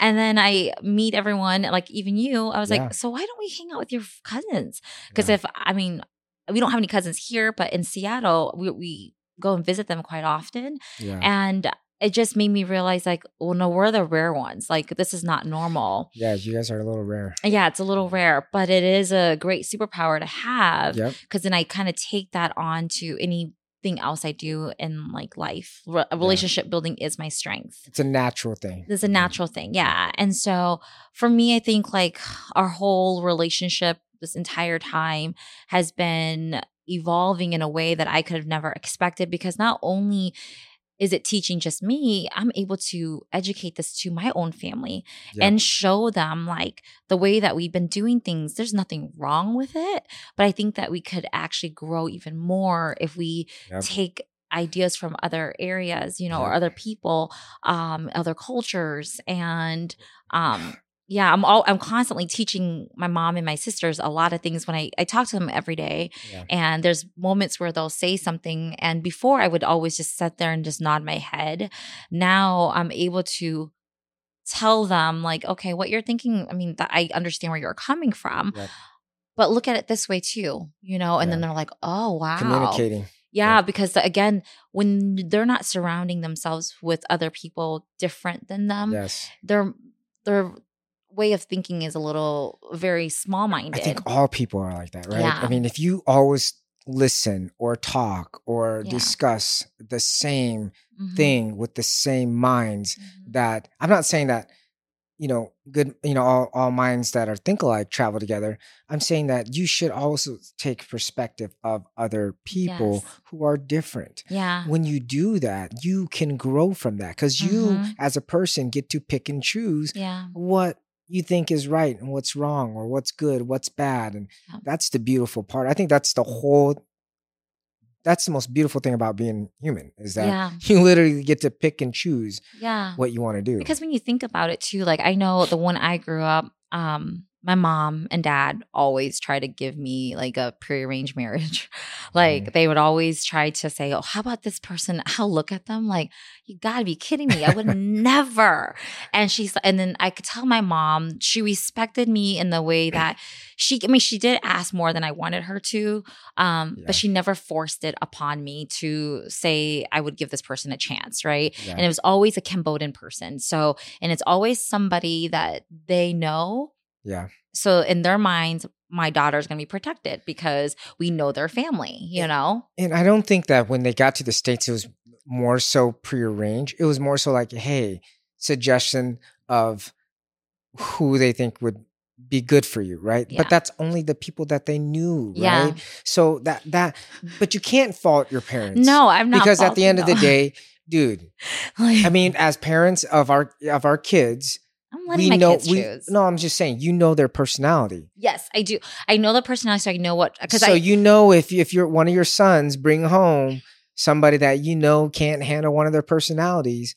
And then I meet everyone, like even you. I was Yeah. like, so why don't we hang out with your cousins? Because Yeah. if, I mean, we don't have any cousins here, but in Seattle, we, we go and visit them quite often. yeah. And it just made me realize, like, well, no, we're the rare ones. Like, this is not normal. yeah, you guys are a little rare. Yeah, it's a little rare, but it is a great superpower to have Yep. because then I kind of take that on to anything else I do in like life. Re- relationship building is my strength. It's a natural thing. It's a natural thing. Yeah. And so for me, I think like our whole relationship this entire time has been evolving in a way that I could have never expected because not only is it teaching just me, I'm able to educate this to my own family Yeah. and show them like the way that we've been doing things. There's nothing wrong with it, but I think that we could actually grow even more if we Yep. take ideas from other areas, you know, or other people, um, other cultures, and um, yeah, I'm all I'm constantly teaching my mom and my sisters a lot of things when I I talk to them every day, Yeah. and there's moments where they'll say something, and before I would always just sit there and just nod my head. Now I'm able to tell them like, okay, what you're thinking. I mean, that I understand where you're coming from. But look at it this way too, you know, and then they're like, "Oh, wow." Communicating. Yeah, Yeah. because again, when they're not surrounding themselves with other people different than them, yes. their their way of thinking is a little very small minded. I think all people are like that, right? Yeah. I mean, if you always listen or talk or Yeah. discuss the same Mhm, thing with the same minds, mhm. that I'm not saying that, you know, good, you know, all, all minds that are think alike travel together. I'm saying that you should also take perspective of other people Yes. who are different. Yeah. When you do that, you can grow from that because you, Mhm. as a person, get to pick and choose Yeah. what you think is right and what's wrong or what's good, what's bad. And Yeah. that's the beautiful part. I think that's the whole that's the most beautiful thing about being human is that Yeah. you literally get to pick and choose Yeah. what you want to do. Because when you think about it too, like I know the one I grew up, um, my mom and dad always try to give me like a prearranged marriage. like Mhm. they would always try to say, Oh, how about this person? I'll look at them like, you gotta be kidding me. I would never. And she's and then I could tell my mom she respected me in the way that she I mean, she did ask more than I wanted her to. Um, Yeah. but she never forced it upon me to say I would give this person a chance, right? Yeah. and it was always a Cambodian person. So, and it's always somebody that they know. Yeah. So, in their minds, my daughter's going to be protected because we know their family, you Yeah. know? And I don't think that when they got to the States, it was more so prearranged. It was more so like, hey, suggestion of who they think would be good for you, right? Yeah. But that's only the people that they knew, Yeah. right? So that that but you can't fault your parents. No, I'm not. because at the end of the day, dude. Like, I mean, as parents of our of our kids, I'm letting we my know kids we choose. no, I'm just saying, you know their personality. Yes, I do. I know the personality, so I know what because so I you know if if you're one of your sons bring home somebody that you know can't handle one of their personalities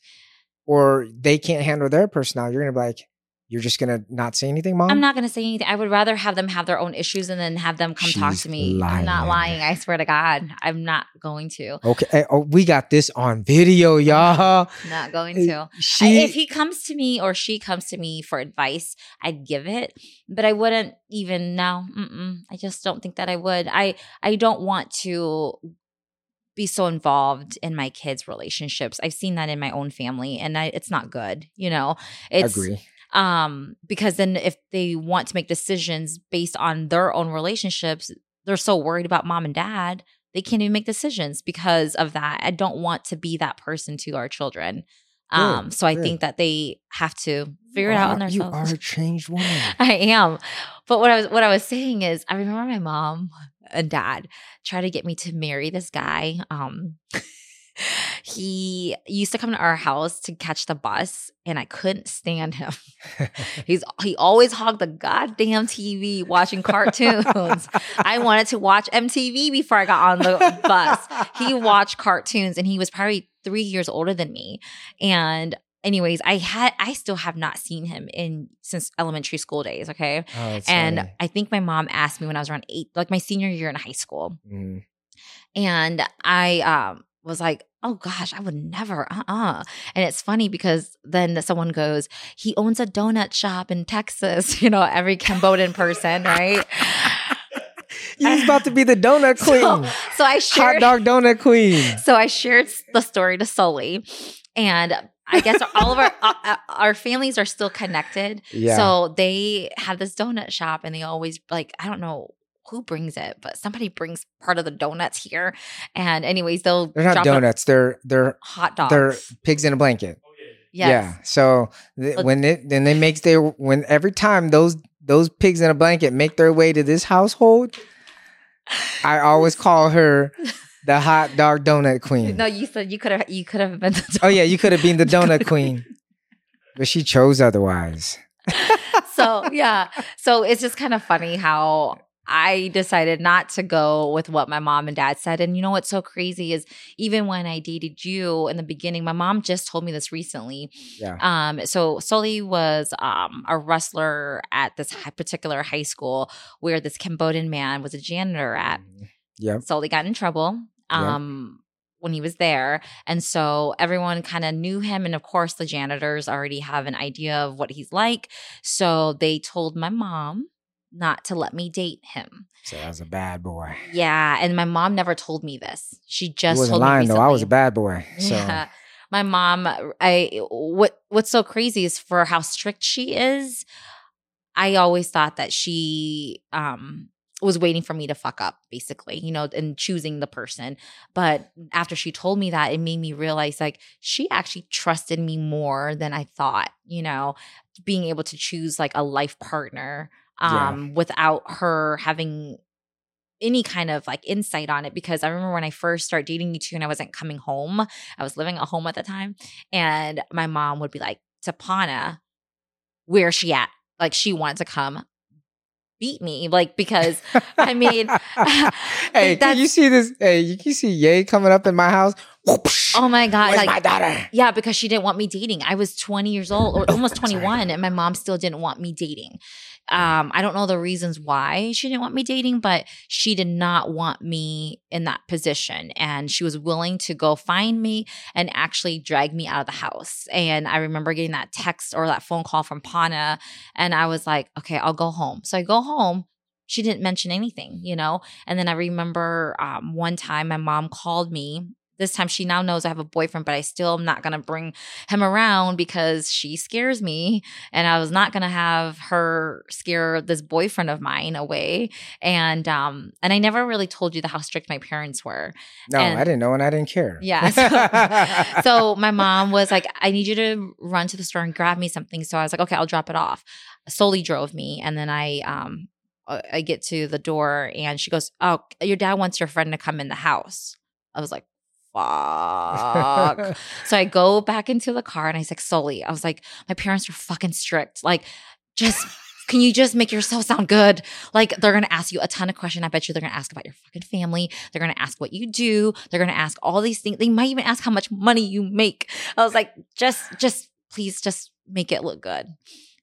or they can't handle their personality you're gonna be like you're just gonna not say anything mom I'm not to say anything. I would rather have them have their own issues and then have them come talk to me. I'm not lying. lying. I swear to God, I'm not going to. okay eh, oh, we got this on video y'all Not going to. I- she if he comes to me or she comes to me for advice, I'd give it, but I wouldn't even no. I just don't think that I would. I I don't want to be so involved in my kids' relationships. I've seen that in my own family, and I, it's not good. You know, it's agree um because then if they want to make decisions based on their own relationships, they're so worried about mom and dad. They can't even make decisions because of that. I don't want to be that person to our children. Um, so I think that they have to figure You it out are- on you themselves. are a changed woman I am. But what I was what I was saying is I remember my mom and dad tried to get me to marry this guy. Um he used to come to our house to catch the bus and I couldn't stand him. He's he always hogged the goddamn TV watching cartoons. I wanted to watch MTV before I got on the bus. He watched cartoons and he was probably 3 years older than me. And anyways, I had I still have not seen him in since elementary school days, okay? Oh, and funny. I think my mom asked me when I was around 8 like my senior year in high school. Mm, And I um, was like, oh gosh, I would never, uh uh And it's funny because then someone goes, he owns a donut shop in Texas, you know, every Cambodian person, right? Was about to be the donut queen. So, so I shared Hot dog donut queen. So I shared the story to Sully, and I guess all of our uh, uh, our families are still connected. Yeah. So they have this donut shop, and they always like I don't know who brings it, but somebody brings part of the donuts here. And anyways, they'll They're not drop donuts. They're they're hot dogs. they're pigs in a blanket. Oh, yes. Yeah. So th- But- when it then they makes their when every time those those pigs in a blanket make their way to this household, I always call her the hot dog donut queen. No, you said you could have you could have been. The Oh yeah, you could have been the donut queen, but she chose otherwise. so yeah so it's just kind of funny how i decided not to go with what my mom and dad said and you know what's so crazy is even when i dated you in the beginning my mom just told me this recently Yeah. um so Sully was um a wrestler at this particular high school where this cambodian man was a janitor at Yep. Sully got in trouble um, when he was there. And so everyone kind of knew him. And of course, the janitors already have an idea of what he's like. So they told my mom not to let me date him. So I was a bad boy. Yeah. And my mom never told me this. She just wasn't told lying me though. I was a bad boy. So Yeah. My mom, I what what's so crazy is for how strict she is. I always thought that she um was waiting for me to fuck up, basically, you know, and choosing the person. But after she told me that, it made me realize like she actually trusted me more than I thought, you know, being able to choose like a life partner Yeah. um without her having any kind of like insight on it because I remember when I first started dating you two and I wasn't coming home. I was living at home at the time. And my mom would be like, Tapana, where's she at? Like she wanted to come beat me. Like because I mean hey, can you see this? Hey, you can see yay coming up in my house. Oh my God. Like my daughter? Yeah, because she didn't want me dating. I was 20 years old or almost 21, and my mom still didn't want me dating. Um, I don't know the reasons why she didn't want me dating, but she did not want me in that position. And she was willing to go find me and actually drag me out of the house. And I remember getting that text or that phone call from Pana, and I was like, okay, I'll go home. So I go home. She didn't mention anything, you know? And then I remember um, one time my mom called me this time she now knows I have a boyfriend, but I still am not gonna bring him around because she scares me. And I was not gonna have her scare this boyfriend of mine away. And um, and I never really told you the how strict my parents were. No, and- I didn't know and I didn't care. Yeah. So, so my mom was like, I need you to run to the store and grab me something. So I was like, okay, I'll drop it off. Sully drove me. And then I um uh, I get to the door and she goes, Oh, your dad wants your friend to come in the house. I was like, fuck. So I go back into the car and I was like, Sully, I was like, my parents are fucking strict. Like, just can you just make yourself sound good? Like, they're gonna ask you a ton of questions. I bet you they're gonna ask about your fucking family. They're gonna ask what you do. They're gonna ask all these things. They might even ask how much money you make. I was like, just, just please, just make it look good.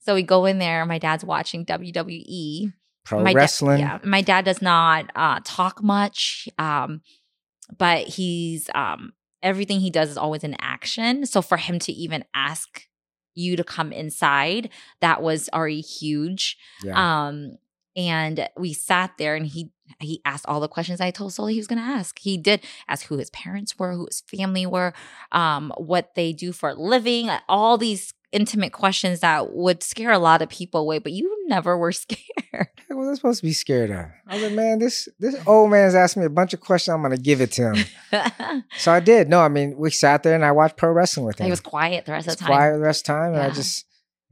So we go in there. My dad's watching WWE Pro my da- wrestling. yeah, my dad does not uh, talk much, um, but he's um, everything he does is always in action. So for him to even ask you to come inside, that was already huge. Yeah. Um, and we sat there, and he he asked all the questions I told Sully he was going to ask. He did ask who his parents were, who his family were, um, what they do for a living, all these intimate questions that would scare a lot of people away. But you never were scared. What was I supposed to be scared of? I was like, man, this this old man's asking me a bunch of questions. I'm gonna give it to him. so I did. No, I mean, we sat there and I watched pro wrestling with him. he was quiet the rest of the time. quiet the rest of the time, and I just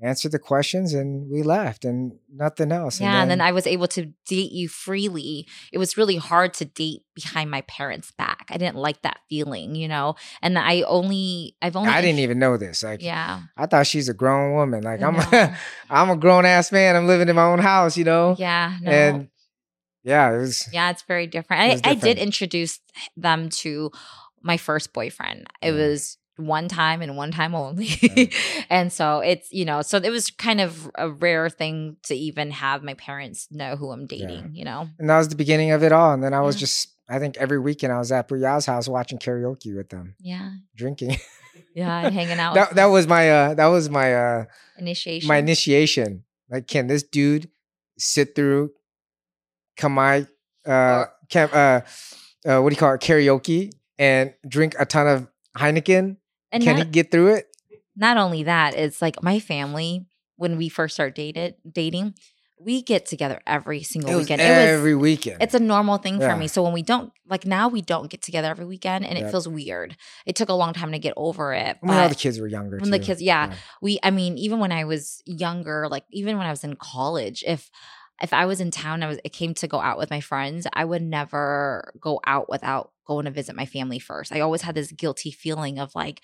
answered the questions and we left and nothing else. Yeah, and then I was able to date you freely. It was really hard to date behind my parents' back. I didn't like that feeling, you know. And I only, I've only, I didn't even know this. Like, Yeah, I thought she's a grown woman. Like, I'm a, I'm a grown ass man. I'm living in my own house, you know. yeah, no. And yeah, it was. yeah, it's very different. It I, was I did introduce them to my first boyfriend. It Mm. was one time and one time only. Right. and so it's, you know, so it was kind of a rare thing to even have my parents know who I'm dating, you know? And that was the beginning of it all. And then I was Yeah. just I think every weekend I was at Puya's house watching karaoke with them, Yeah. drinking. Yeah. And hanging out. that that was my uh that was my uh initiation. my initiation. Like, can this dude sit through Kamai uh can uh uh what do you call it karaoke and drink a ton of Heineken? And Can not, he get through it? not only that, it's like my family, when we first start dated dating, we get together every single weekend. it was every weekend. it's a normal thing Yeah. for me. So when we don't like now we don't get together every weekend and it feels weird. It took a long time to get over it. when all the kids were younger. when the too. kids yeah, we I mean, even when I was younger, like even when I was in college, if if I was in town, I was it came to go out with my friends, I would never go out without going to visit my family first. I always had this guilty feeling of like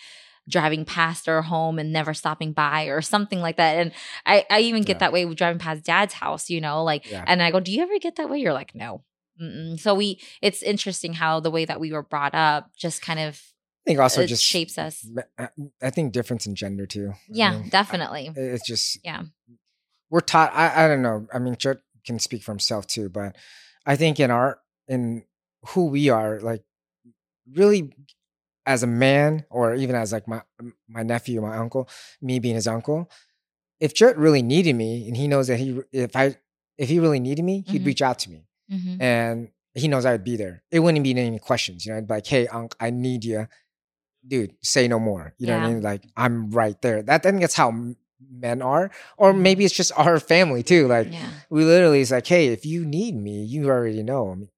driving past their home and never stopping by or something like that. And I, I even get Yeah. that way with driving past dad's house, you know, like, Yeah. and I go, do you ever get that way? You're like, no. Mm-mm. So we, it's interesting how the way that we were brought up just kind of I think also uh, just shapes us. I- uh, I think difference in gender too. I Yeah, mean, definitely. I- It's just Yeah. we're taught. I I don't know. I mean, can speak for himself too, but I think in our in who we are, like really as a man, or even as like my my nephew, my uncle, me being his uncle. If Judd really needed me, and he knows that he if I if he really needed me, he'd Mhm. reach out to me, hmm and he knows I would be there. It wouldn't be any questions. You know, I'd be like, "Hey, Unc, I need you." dude, say no more. You know what I mean? Like I'm right there. That I think that's how men are, or Mhm. maybe it's just our family too. Like Yeah. we literally is like, hey, if you need me, you already know. I mean,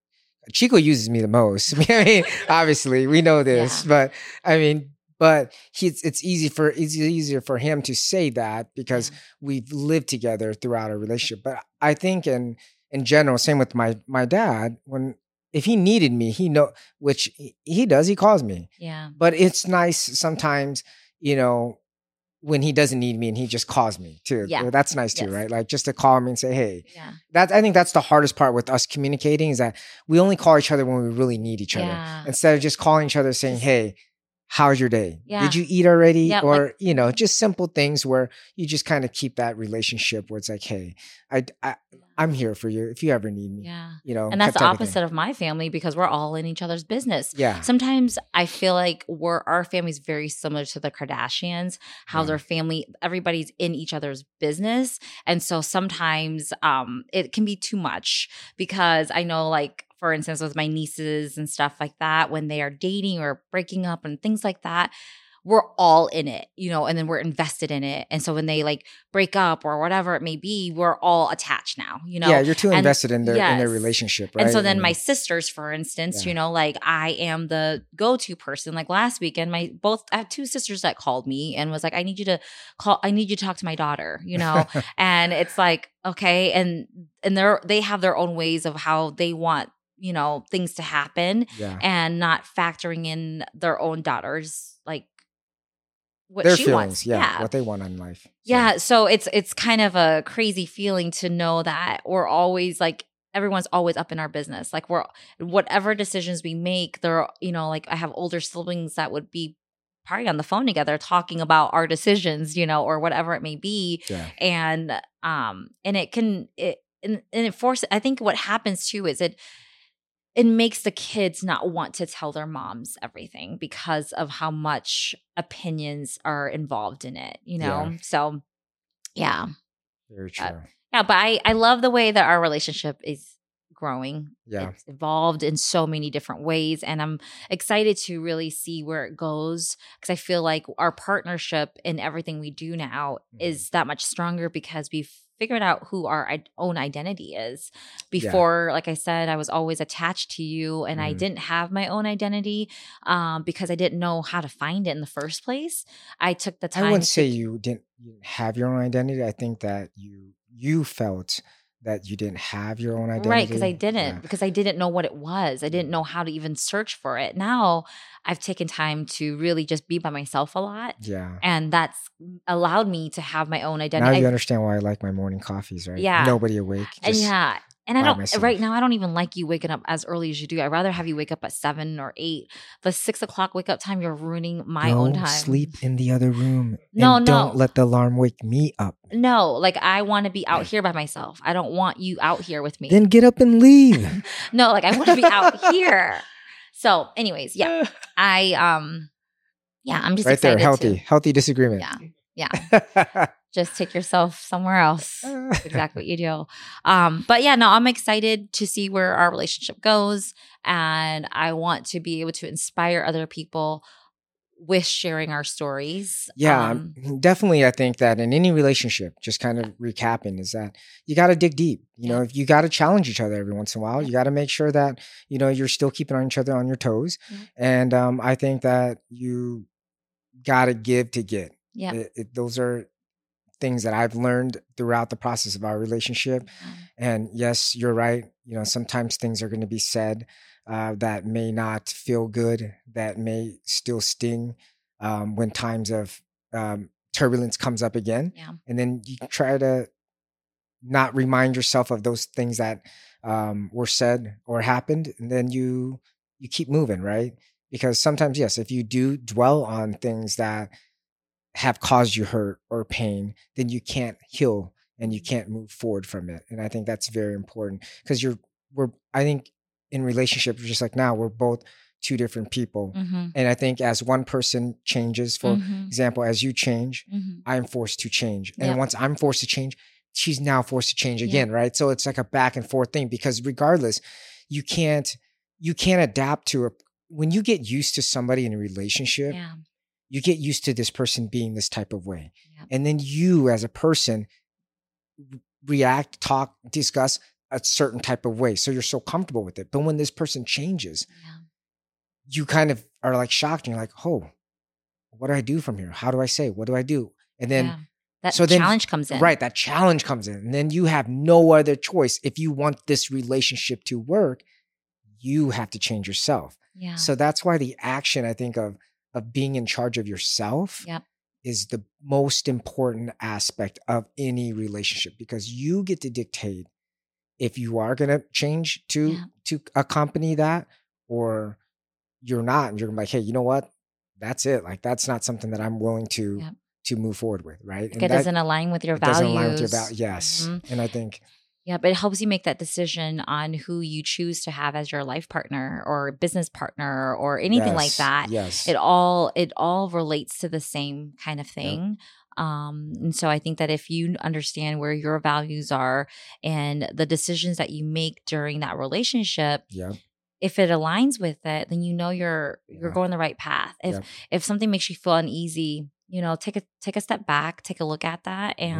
Chico uses me the most. I mean, obviously we know this, Yeah. but I mean, but he's it's easy for it's easier for him to say that because Yeah. we've lived together throughout our relationship. But I think in in general, same with my my dad, when if he needed me, he know which he does, he calls me Yeah. but it's nice sometimes you know when he doesn't need me and he just calls me too Yeah. that's nice too Yes. right like just to call me and say hey Yeah. that i think that's the hardest part with us communicating is that we only call each other when we really need each other instead of just calling each other saying hey how's your day Yeah. did you eat already Yeah, or like- you know just simple things where you just kind of keep that relationship where it's like hey i, I i'm here for you if you ever need me Yeah. you know And that's the of opposite of my family because we're all in each other's business. yeah Sometimes I feel like we're our family's very similar to the Kardashians, how Yeah. their family, everybody's in each other's business. And so sometimes um it can be too much because I know like for instance with my nieces and stuff like that, when they are dating or breaking up and things like that, we're all in it, you know, and then we're invested in it. And so when they like break up or whatever it may be, we're all attached now, you know. yeah you're too and- invested in their in their relationship right And so then And- my sisters, for instance, Yeah. you know, like I am the go-to person. Like last weekend, my both I have two sisters that called me and was like, I need you to call, I need you to talk to my daughter, you know? and it's like, okay. And and they're they have their own ways of how they want, you know, things to happen yeah and not factoring in their own daughter's like what their she feelings, wants. yeah, what they want in life. So, Yeah, so it's it's kind of a crazy feeling to know that we're always like everyone's always up in our business. Like we're whatever decisions we make, they're you know, like I have older siblings that would be probably on the phone together talking about our decisions, you know, or whatever it may be. yeah, And um and it can it and, and it forces I think what happens too is it it makes the kids not want to tell their moms everything because of how much opinions are involved in it, you know? Yeah. So yeah. very true. Uh, Yeah, but I I love the way that our relationship is growing. Yeah. It's evolved in so many different ways and I'm excited to really see where it goes because I feel like our partnership in everything we do now Mhm. is that much stronger because we've figured out who our i- own identity is. Before, like I said, I was always attached to you and I Mhm. didn't have my own identity um, because I didn't know how to find it in the first place. I took the time I wouldn't to say you didn't, you didn't have your own identity. I think that you you felt that you didn't have your own identity. Right, because I didn't, Yeah. because I didn't know what it was. I didn't know how to even search for it. Now I've taken time to really just be by myself a lot. Yeah. And that's allowed me to have my own identity. Now you I- understand why I like my morning coffees, right? Yeah. Nobody awake. and just- yeah, And I don't myself. right now. I don't even like you waking up as early as you do. I'd rather have you wake up at seven or eight. The six o'clock wake up time, you're ruining my own time. Sleep in the other room. No, and no. Don't let the alarm wake me up. No, like I want to be out here by myself. I don't want you out here with me. Then get up and leave. no, like I want to be out here. So, anyways, yeah, I um, yeah, I'm just right there, healthy, to healthy disagreement. Yeah, yeah. just take yourself somewhere else. That's exactly what you do. Um, but yeah, no, I'm excited to see where our relationship goes, and I want to be able to inspire other people with sharing our stories. Yeah, Um, definitely. I think that in any relationship, just kind of recapping, is that you got to dig deep. You know, if you got to challenge each other every once in a while. You got to make sure that you know you're still keeping on each other on your toes. Yeah. And um, I think that you got to give to get. Yeah. It, it, those are things that I've learned throughout the process of our relationship. And yes, you're right. You know, sometimes things are going to be said uh, that may not feel good, that may still sting um, when times of um, turbulence comes up again. Yeah. And then you try to not remind yourself of those things that um, were said or happened, and then you you keep moving, right? Because sometimes, yes, if you do dwell on things that have caused you hurt or pain, then you can't heal and you can't move forward from it. And I think that's very important because you're we're I think in relationships just like now we're both two different people. Mm-hmm. And I think as one person changes, for Mhm. example, as you change, Mhm. I'm forced to change. And once I'm forced to change, she's now forced to change Yeah. again, right? So it's like a back and forth thing because regardless, you can't you can't adapt to a when you get used to somebody in a relationship, Yeah. You get used to this person being this type of way. Yep. And then you as a person react, talk, discuss a certain type of way. So you're so comfortable with it. But when this person changes, Yeah. you kind of are like shocked and you're like, oh, what do I do from here? How do I say? What do I do? And then yeah. that so then- challenge comes in. Right, that challenge comes in. And then you have no other choice. If you want this relationship to work, you have to change yourself. Yeah. So that's why the action, I think, of of being in charge of yourself Yep. is the most important aspect of any relationship because you get to dictate if you are gonna change to Yeah. to accompany that or you're not. And you're gonna be like, hey, you know what? That's it. Like that's not something that I'm willing to to move forward with, right? Like it that- doesn't align with your it values. doesn't align with your value. Yes, Mhm. and I think Yeah, but it helps you make that decision on who you choose to have as your life partner or business partner or anything like that. Yes, It all it all relates to the same kind of thing. Um, and so I think that if you understand where your values are and the decisions that you make during that relationship, yeah, if it aligns with it, then you know you're you're Yeah. going the right path. If Yeah. if something makes you feel uneasy, you know, take a take a step back, take a look at that, Mm-hmm.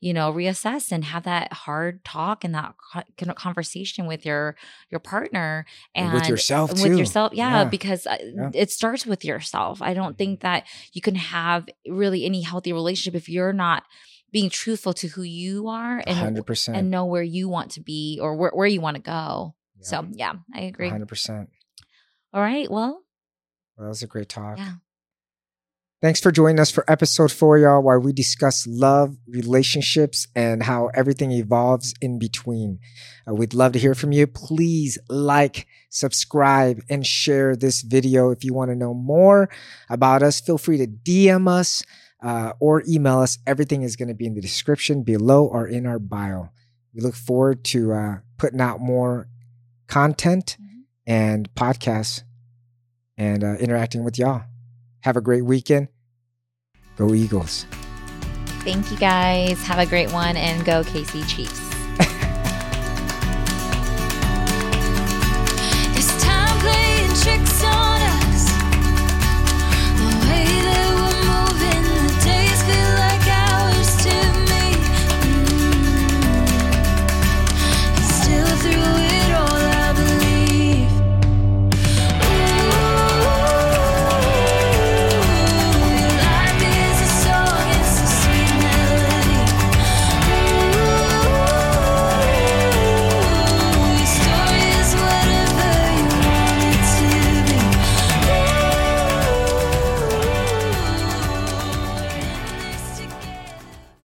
You know, reassess and have that hard talk and that co- kind of conversation with your your partner and with yourself and too. with yourself yeah, Yeah. because uh, Yeah. it starts with yourself i don't think that you can have really any healthy relationship if you're not being truthful to who you are and hundred percent. and know where you want to be or where, where you want to go so yeah i agree hundred percent. all right well Well, that was a great talk. Yeah. Thanks for joining us for episode four, y'all, where we discuss love, relationships, and how everything evolves in between. Uh, we'd love to hear from you. Please like, subscribe, and share this video. If you want to know more about us, feel free to DM us uh, or email us. Everything is going to be in the description below or in our bio. We look forward to uh, putting out more content Mhm. and podcasts and uh, interacting with y'all. Have a great weekend. Go Eagles. thank you guys have a great one and go KC chiefs